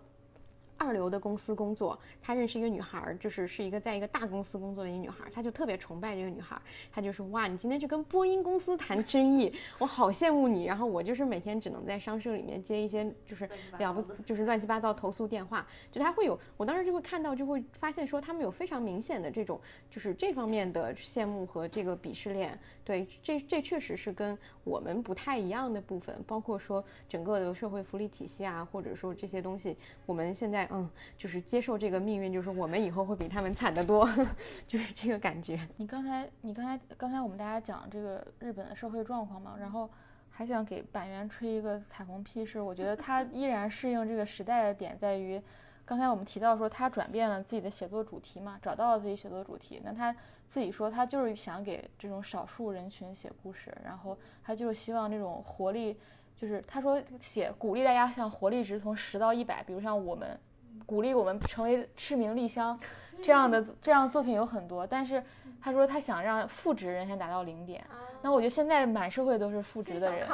二流的公司工作，他认识一个女孩，就是是一个在一个大公司工作的一个女孩，他就特别崇拜这个女孩，他就说哇，你今天去跟波音公司谈生意，我好羡慕你。然后我就是每天只能在商社里面接一些就是了不就是乱七八糟投诉电话，就他会有，我当时就会看到，就会发现说他们有非常明显的这种就是这方面的羡慕和这个鄙视链。对，这这确实是跟我们不太一样的部分，包括说整个的社会福利体系啊，或者说这些东西，我们现在嗯，就是接受这个命运，就是我们以后会比他们惨得多，就是这个感觉。你刚才，你刚才，刚才我们大家讲这个日本的社会状况嘛，然后还想给板垣吹一个彩虹屁，是我觉得他依然适应这个时代的点在于，刚才我们提到说他转变了自己的写作主题嘛，找到了自己写作主题，那他。自己说，他就是想给这种少数人群写故事，然后他就是希望这种活力，就是他说写鼓励大家像活力值从十到一百，比如像我们鼓励我们成为赤名丽香这样的这样作品有很多，但是他说他想让负值人先达到零点，那我觉得现在满社会都是负值的人，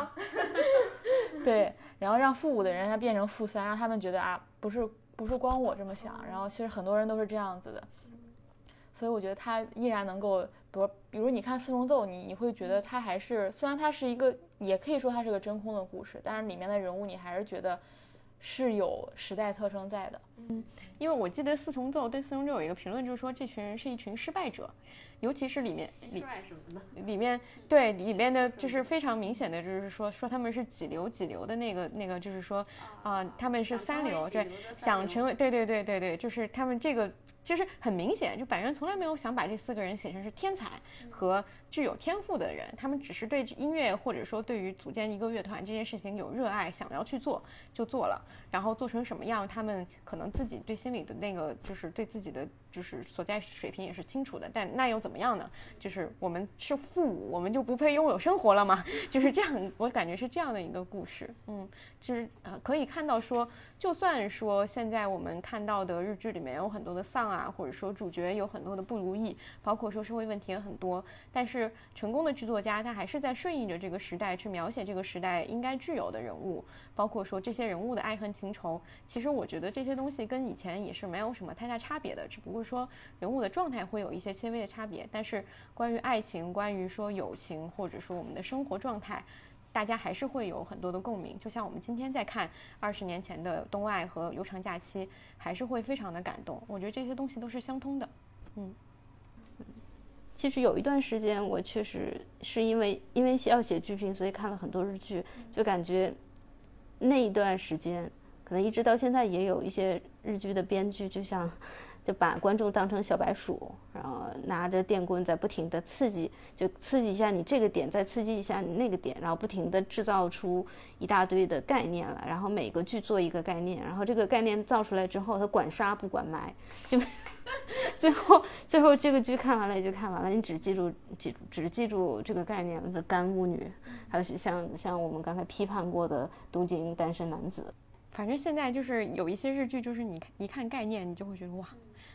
对，然后让负五的人他变成负三，让他们觉得啊不是不是光我这么想，然后其实很多人都是这样子的。所以我觉得他依然能够，比如比如你看四重奏，你你会觉得他还是虽然他是一个，也可以说他是个真空的故事，但是里面的人物你还是觉得是有时代特征在的。嗯，因为我记得四重奏对四重奏有一个评论，就是说这群人是一群失败者，尤其是里面里里面对里面的就是非常明显的就是说说他们是几流几流的那个那个就是说啊他们是三流，对，想成为对对对对对，就是他们这个。就是很明显，就板垣从来没有想把这四个人写成是天才和具有天赋的人，他们只是对音乐或者说对于组建一个乐团这件事情有热爱，想要去做就做了，然后做成什么样，他们可能自己对心里的那个就是对自己的就是所在水平也是清楚的，但那又怎么样呢？就是我们是父母，我们就不配拥有生活了吗？就是这样，我感觉是这样的一个故事，嗯，就是呃可以看到说，就算说现在我们看到的日剧里面有很多的丧。啊，或者说主角有很多的不如意，包括说社会问题也很多，但是成功的剧作家他还是在顺应着这个时代去描写这个时代应该具有的人物，包括说这些人物的爱恨情仇。其实我觉得这些东西跟以前也是没有什么太大差别的，只不过说人物的状态会有一些轻微的差别。但是关于爱情，关于说友情，或者说我们的生活状态。大家还是会有很多的共鸣，就像我们今天在看二十年前的《东爱》和《悠长假期》，还是会非常的感动。我觉得这些东西都是相通的。嗯，其实有一段时间，我确实是因为因为要写剧评，所以看了很多日剧，就感觉那一段时间，可能一直到现在也有一些日剧的编剧，就像。就把观众当成小白鼠，然后拿着电棍在不停的刺激，就刺激一下你这个点，再刺激一下你那个点，然后不停的制造出一大堆的概念来，然后每个剧做一个概念，然后这个概念造出来之后，他管杀不管埋，就 最后最后这个剧看完了也就看完了，你只记住记只记住这个概念，是干物女，还有像像我们刚才批判过的东京单身男子，反正现在就是有一些日剧，就是你一看概念，你就会觉得哇。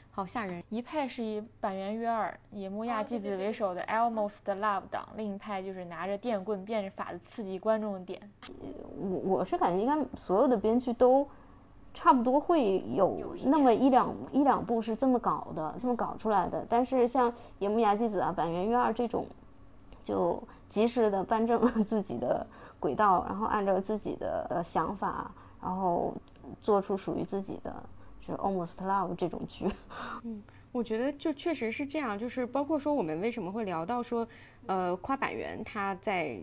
好吓人！一派是以板垣约二、野木亚纪子为首的 Almost Love 党，另一派就是拿着电棍变着法的刺激观众的点。我我是感觉应该所有的编剧都差不多会有那么一两一两部是这么搞的，这么搞出来的。但是像野木亚纪子啊、板垣瑞二这种，就及时的扳正了自己的轨道，然后按照自己的想法，然后做出属于自己的。就是 almost love 这种剧，嗯，我觉得就确实是这样，就是包括说我们为什么会聊到说，呃，夸板垣他在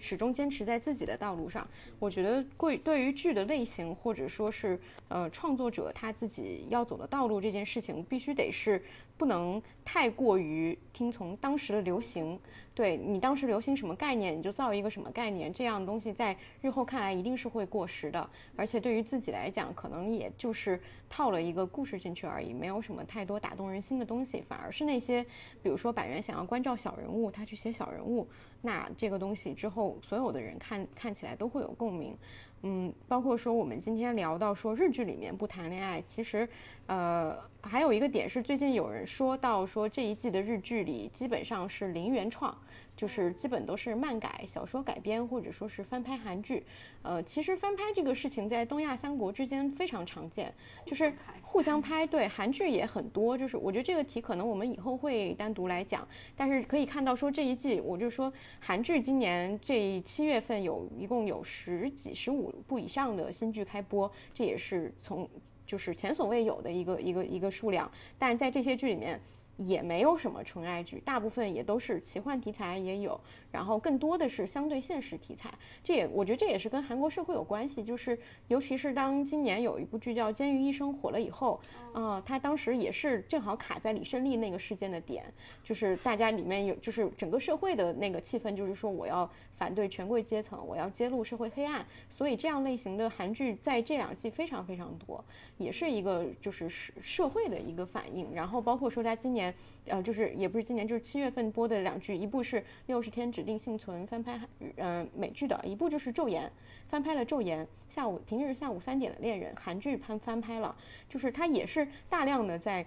始终坚持在自己的道路上，我觉得贵对于剧的类型或者说是呃创作者他自己要走的道路这件事情，必须得是不能太过于听从当时的流行。对你当时流行什么概念，你就造一个什么概念，这样东西在日后看来一定是会过时的。而且对于自己来讲，可能也就是套了一个故事进去而已，没有什么太多打动人心的东西。反而是那些，比如说板垣想要关照小人物，他去写小人物，那这个东西之后所有的人看看起来都会有共鸣。嗯，包括说我们今天聊到说日剧里面不谈恋爱，其实，呃，还有一个点是最近有人说到说这一季的日剧里基本上是零原创。就是基本都是漫改、小说改编，或者说是翻拍韩剧。呃，其实翻拍这个事情在东亚三国之间非常常见，就是互相拍。对，韩剧也很多。就是我觉得这个题可能我们以后会单独来讲。但是可以看到说这一季，我就说韩剧今年这七月份有一共有十几、十五部以上的新剧开播，这也是从就是前所未有的一个一个一个数量。但是在这些剧里面。也没有什么纯爱剧，大部分也都是奇幻题材也有，然后更多的是相对现实题材。这也我觉得这也是跟韩国社会有关系，就是尤其是当今年有一部剧叫《监狱医生》火了以后，啊，他当时也是正好卡在李胜利那个事件的点，就是大家里面有就是整个社会的那个气氛，就是说我要。反对权贵阶层，我要揭露社会黑暗，所以这样类型的韩剧在这两季非常非常多，也是一个就是社社会的一个反应。然后包括说他今年，呃，就是也不是今年，就是七月份播的两剧，一部是《六十天指定幸存》翻拍，呃，美剧的一部就是《昼颜》，翻拍了《昼颜》，下午平日下午三点的恋人，韩剧翻翻拍了，就是它也是大量的在。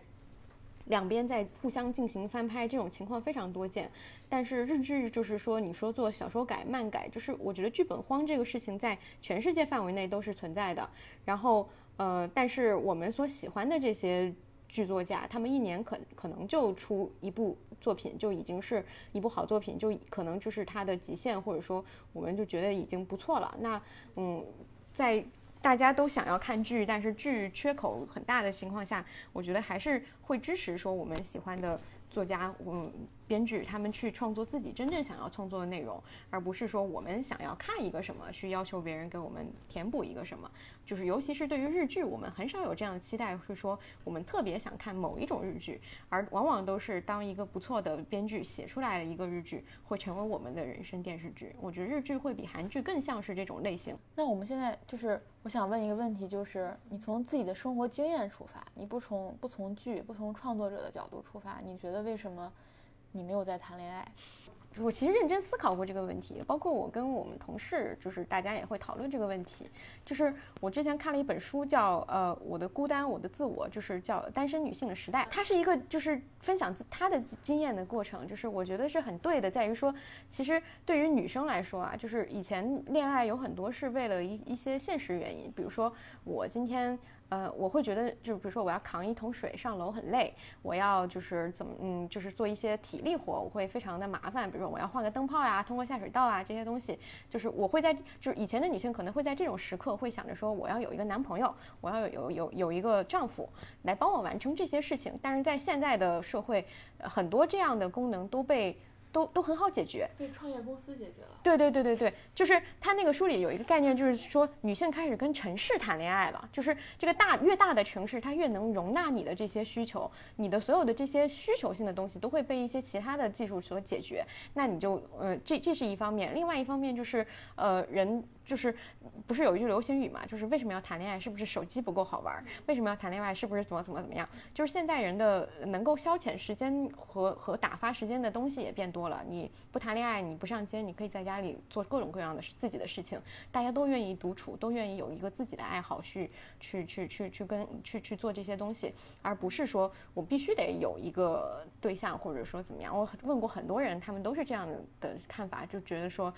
两边在互相进行翻拍，这种情况非常多见。但是日剧就是说，你说做小说改、漫改，就是我觉得剧本荒这个事情在全世界范围内都是存在的。然后，呃，但是我们所喜欢的这些剧作家，他们一年可可能就出一部作品，就已经是一部好作品，就可能就是他的极限，或者说我们就觉得已经不错了。那，嗯，在。大家都想要看剧，但是剧缺口很大的情况下，我觉得还是会支持说我们喜欢的作家，嗯，编剧他们去创作自己真正想要创作的内容，而不是说我们想要看一个什么，去要求别人给我们填补一个什么。就是尤其是对于日剧，我们很少有这样的期待，是说我们特别想看某一种日剧，而往往都是当一个不错的编剧写出来的一个日剧，会成为我们的人生电视剧。我觉得日剧会比韩剧更像是这种类型。那我们现在就是我想问一个问题，就是你从自己的生活经验出发，你不从不从剧，不从创作者的角度出发，你觉得为什么你没有在谈恋爱？我其实认真思考过这个问题，包括我跟我们同事，就是大家也会讨论这个问题。就是我之前看了一本书，叫《呃我的孤单，我的自我》，就是叫《单身女性的时代》。它是一个就是分享自她的经验的过程。就是我觉得是很对的，在于说，其实对于女生来说啊，就是以前恋爱有很多是为了一一些现实原因，比如说我今天。呃，我会觉得，就是比如说我要扛一桶水上楼很累，我要就是怎么，嗯，就是做一些体力活，我会非常的麻烦。比如说我要换个灯泡呀，通过下水道啊这些东西，就是我会在，就是以前的女性可能会在这种时刻会想着说，我要有一个男朋友，我要有有有有一个丈夫来帮我完成这些事情。但是在现在的社会，很多这样的功能都被。都都很好解决，被创业公司解决了。对对对对对，就是他那个书里有一个概念，就是说女性开始跟城市谈恋爱了，就是这个大越大的城市，它越能容纳你的这些需求，你的所有的这些需求性的东西都会被一些其他的技术所解决，那你就呃这这是一方面，另外一方面就是呃人。就是不是有一句流行语嘛？就是为什么要谈恋爱？是不是手机不够好玩？为什么要谈恋爱？是不是怎么怎么怎么样？就是现代人的能够消遣时间和和打发时间的东西也变多了。你不谈恋爱，你不上街，你可以在家里做各种各样的自己的事情。大家都愿意独处，都愿意有一个自己的爱好去去去去去跟去去做这些东西，而不是说我必须得有一个对象，或者说怎么样。我问过很多人，他们都是这样的看法，就觉得说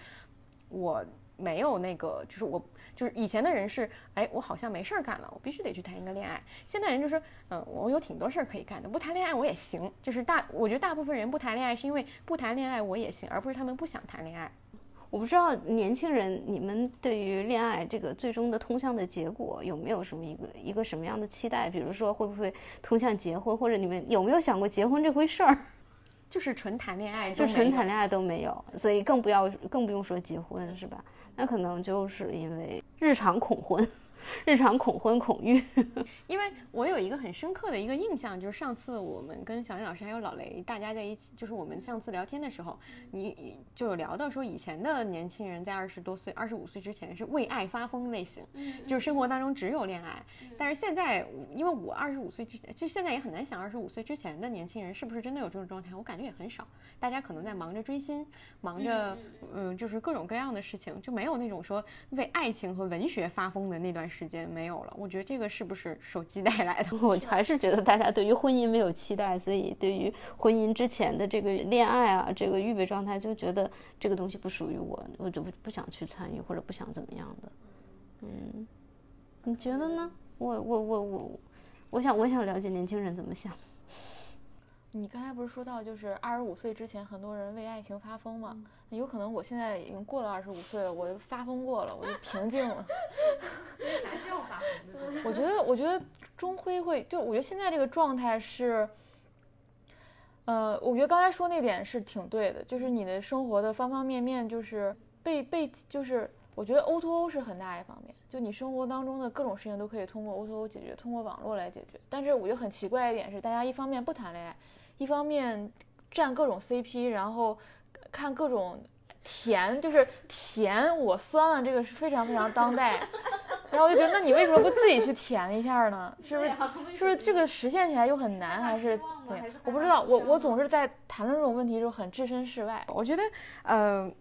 我。没有那个，就是我，就是以前的人是，哎，我好像没事儿干了，我必须得去谈一个恋爱。现在人就是，嗯，我有挺多事儿可以干的，不谈恋爱我也行。就是大，我觉得大部分人不谈恋爱是因为不谈恋爱我也行，而不是他们不想谈恋爱。我不知道年轻人你们对于恋爱这个最终的通向的结果有没有什么一个一个什么样的期待？比如说会不会通向结婚，或者你们有没有想过结婚这回事儿？就是纯谈恋爱，就纯谈恋爱都没有，所以更不要更不用说结婚，是吧？那可能就是因为日常恐婚。日常恐婚恐育，因为我有一个很深刻的一个印象，就是上次我们跟小林老师还有老雷大家在一起，就是我们上次聊天的时候，你就有聊到说以前的年轻人在二十多岁、二十五岁之前是为爱发疯类型，就是生活当中只有恋爱。但是现在，因为我二十五岁之前，其实现在也很难想二十五岁之前的年轻人是不是真的有这种状态，我感觉也很少。大家可能在忙着追星，忙着嗯，就是各种各样的事情，就没有那种说为爱情和文学发疯的那段时。时间没有了，我觉得这个是不是手机带来的？我还是觉得大家对于婚姻没有期待，所以对于婚姻之前的这个恋爱啊，这个预备状态，就觉得这个东西不属于我，我就不不想去参与或者不想怎么样的。嗯，你觉得呢？我我我我，我想我想了解年轻人怎么想。你刚才不是说到，就是二十五岁之前，很多人为爱情发疯吗？有可能我现在已经过了二十五岁了，我就发疯过了，我就平静了。其实还是要发疯。我觉得，我觉得终归会，就我觉得现在这个状态是，呃，我觉得刚才说那点是挺对的，就是你的生活的方方面面，就是被被，就是我觉得 O to O 是很大一方面，就你生活当中的各种事情都可以通过 O to O 解决，通过网络来解决。但是我觉得很奇怪一点是，大家一方面不谈恋爱。一方面占各种 CP，然后看各种甜，就是甜我酸了，这个是非常非常当代。然后我就觉得，那你为什么不自己去甜一下呢？是不是？是不是这个实现起来又很难，还是怎样？我不知道。我我总是在谈论这种问题的时候很置身事外。我觉得，呃。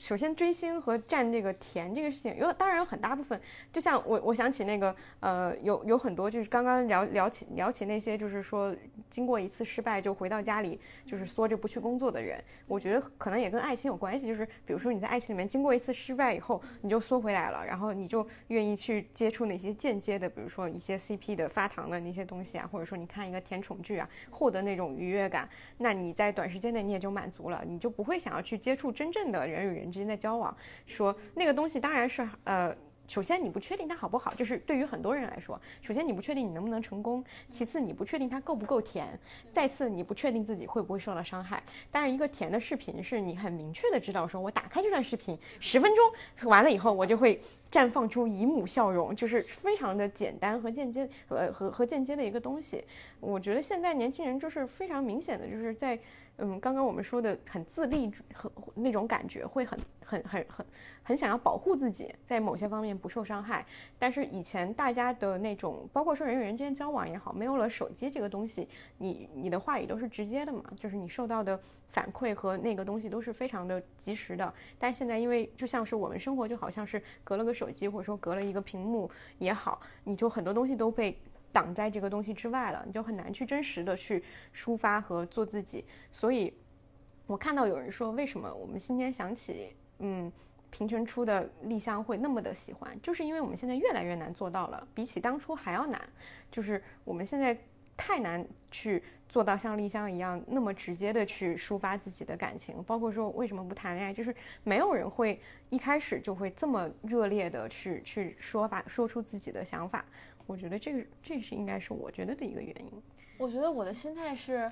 首先，追星和占这个甜这个事情，有当然有很大部分，就像我我想起那个，呃，有有很多就是刚刚聊聊起聊起那些，就是说经过一次失败就回到家里就是缩着不去工作的人，我觉得可能也跟爱情有关系，就是比如说你在爱情里面经过一次失败以后，你就缩回来了，然后你就愿意去接触那些间接的，比如说一些 CP 的发糖的那些东西啊，或者说你看一个甜宠剧啊，获得那种愉悦感，那你在短时间内你也就满足了，你就不会想要去接触真正的人与人。之间的交往，说那个东西当然是呃，首先你不确定它好不好，就是对于很多人来说，首先你不确定你能不能成功，其次你不确定它够不够甜，再次你不确定自己会不会受到伤害。但是一个甜的视频是你很明确的知道，说我打开这段视频十分钟完了以后，我就会绽放出姨母笑容，就是非常的简单和间接呃和和间接的一个东西。我觉得现在年轻人就是非常明显的就是在。嗯，刚刚我们说的很自立和那种感觉，会很很很很很想要保护自己，在某些方面不受伤害。但是以前大家的那种，包括说人与人之间交往也好，没有了手机这个东西，你你的话语都是直接的嘛，就是你受到的反馈和那个东西都是非常的及时的。但是现在，因为就像是我们生活就好像是隔了个手机，或者说隔了一个屏幕也好，你就很多东西都被。挡在这个东西之外了，你就很难去真实的去抒发和做自己。所以，我看到有人说，为什么我们今天想起，嗯，平成初的丽香会那么的喜欢，就是因为我们现在越来越难做到了，比起当初还要难。就是我们现在太难去做到像丽香一样那么直接的去抒发自己的感情，包括说为什么不谈恋爱，就是没有人会一开始就会这么热烈的去去说法说出自己的想法。我觉得这个这是应该是我觉得的一个原因。我觉得我的心态是，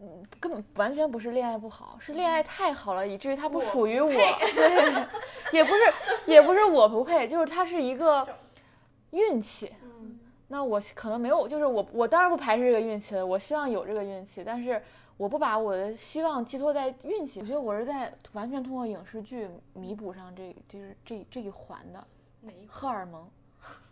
嗯，根本完全不是恋爱不好，是恋爱太好了，以至于它不属于我。对，也不是也不是我不配，就是它是一个运气。嗯，那我可能没有，就是我我当然不排斥这个运气了，我希望有这个运气，但是我不把我的希望寄托在运气。我觉得我是在完全通过影视剧弥补上这就是这这一环的。哪一荷尔蒙？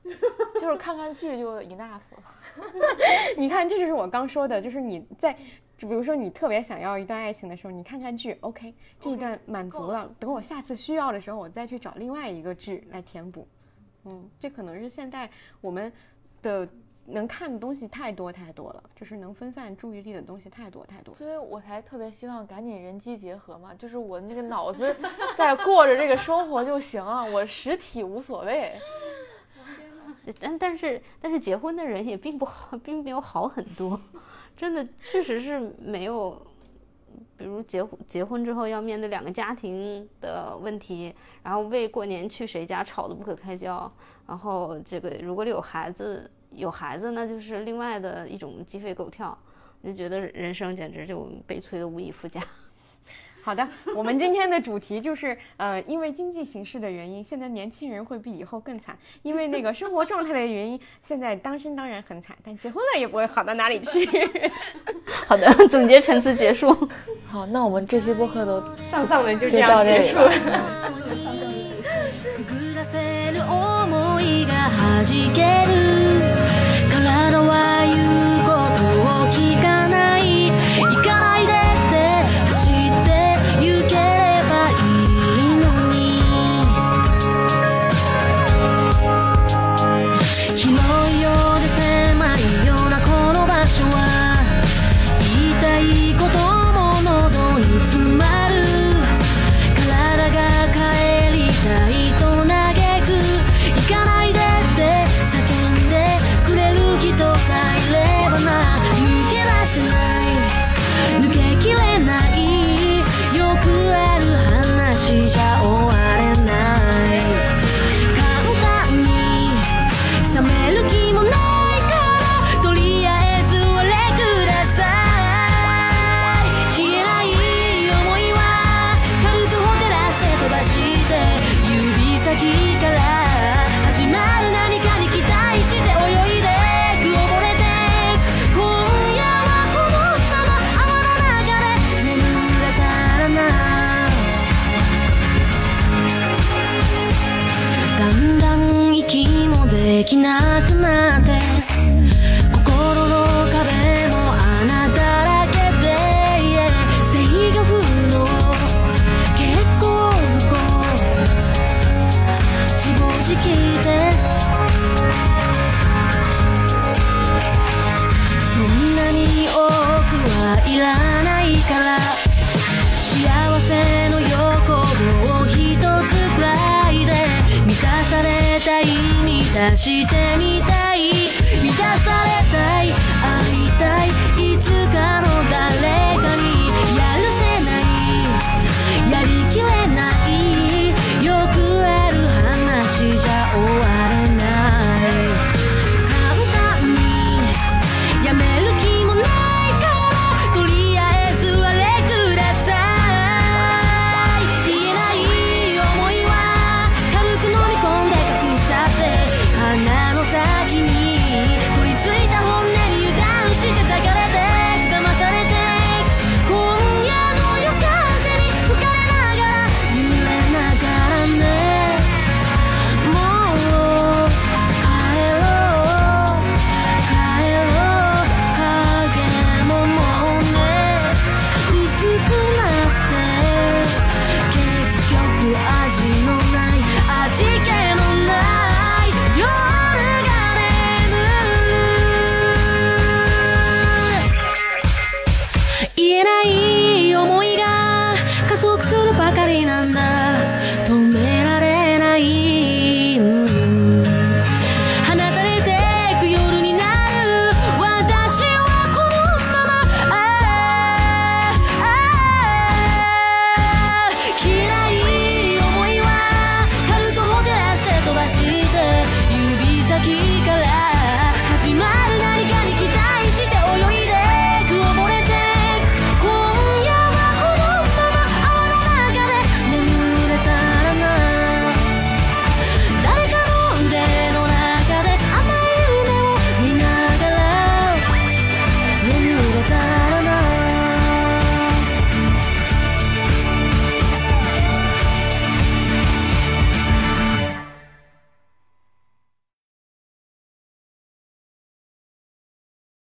就是看看剧就 enough 了。你看，这就是我刚说的，就是你在，比如说你特别想要一段爱情的时候，你看看剧，OK，这一段满足了。等我下次需要的时候，我再去找另外一个剧来填补。嗯，这可能是现在我们的能看的东西太多太多了，就是能分散注意力的东西太多太多。所以我才特别希望赶紧人机结合嘛，就是我那个脑子 在过着这个生活就行了，我实体无所谓。但但是但是结婚的人也并不好，并没有好很多，真的确实是没有，比如结婚结婚之后要面对两个家庭的问题，然后为过年去谁家吵得不可开交，然后这个如果有孩子有孩子那就是另外的一种鸡飞狗跳，就觉得人生简直就悲催的无以复加。好的，我们今天的主题就是，呃，因为经济形势的原因，现在年轻人会比以后更惨；因为那个生活状态的原因，现在单身当然很惨，但结婚了也不会好到哪里去。好的，总结陈词结束。好，那我们这期播客都上上文就这样结束。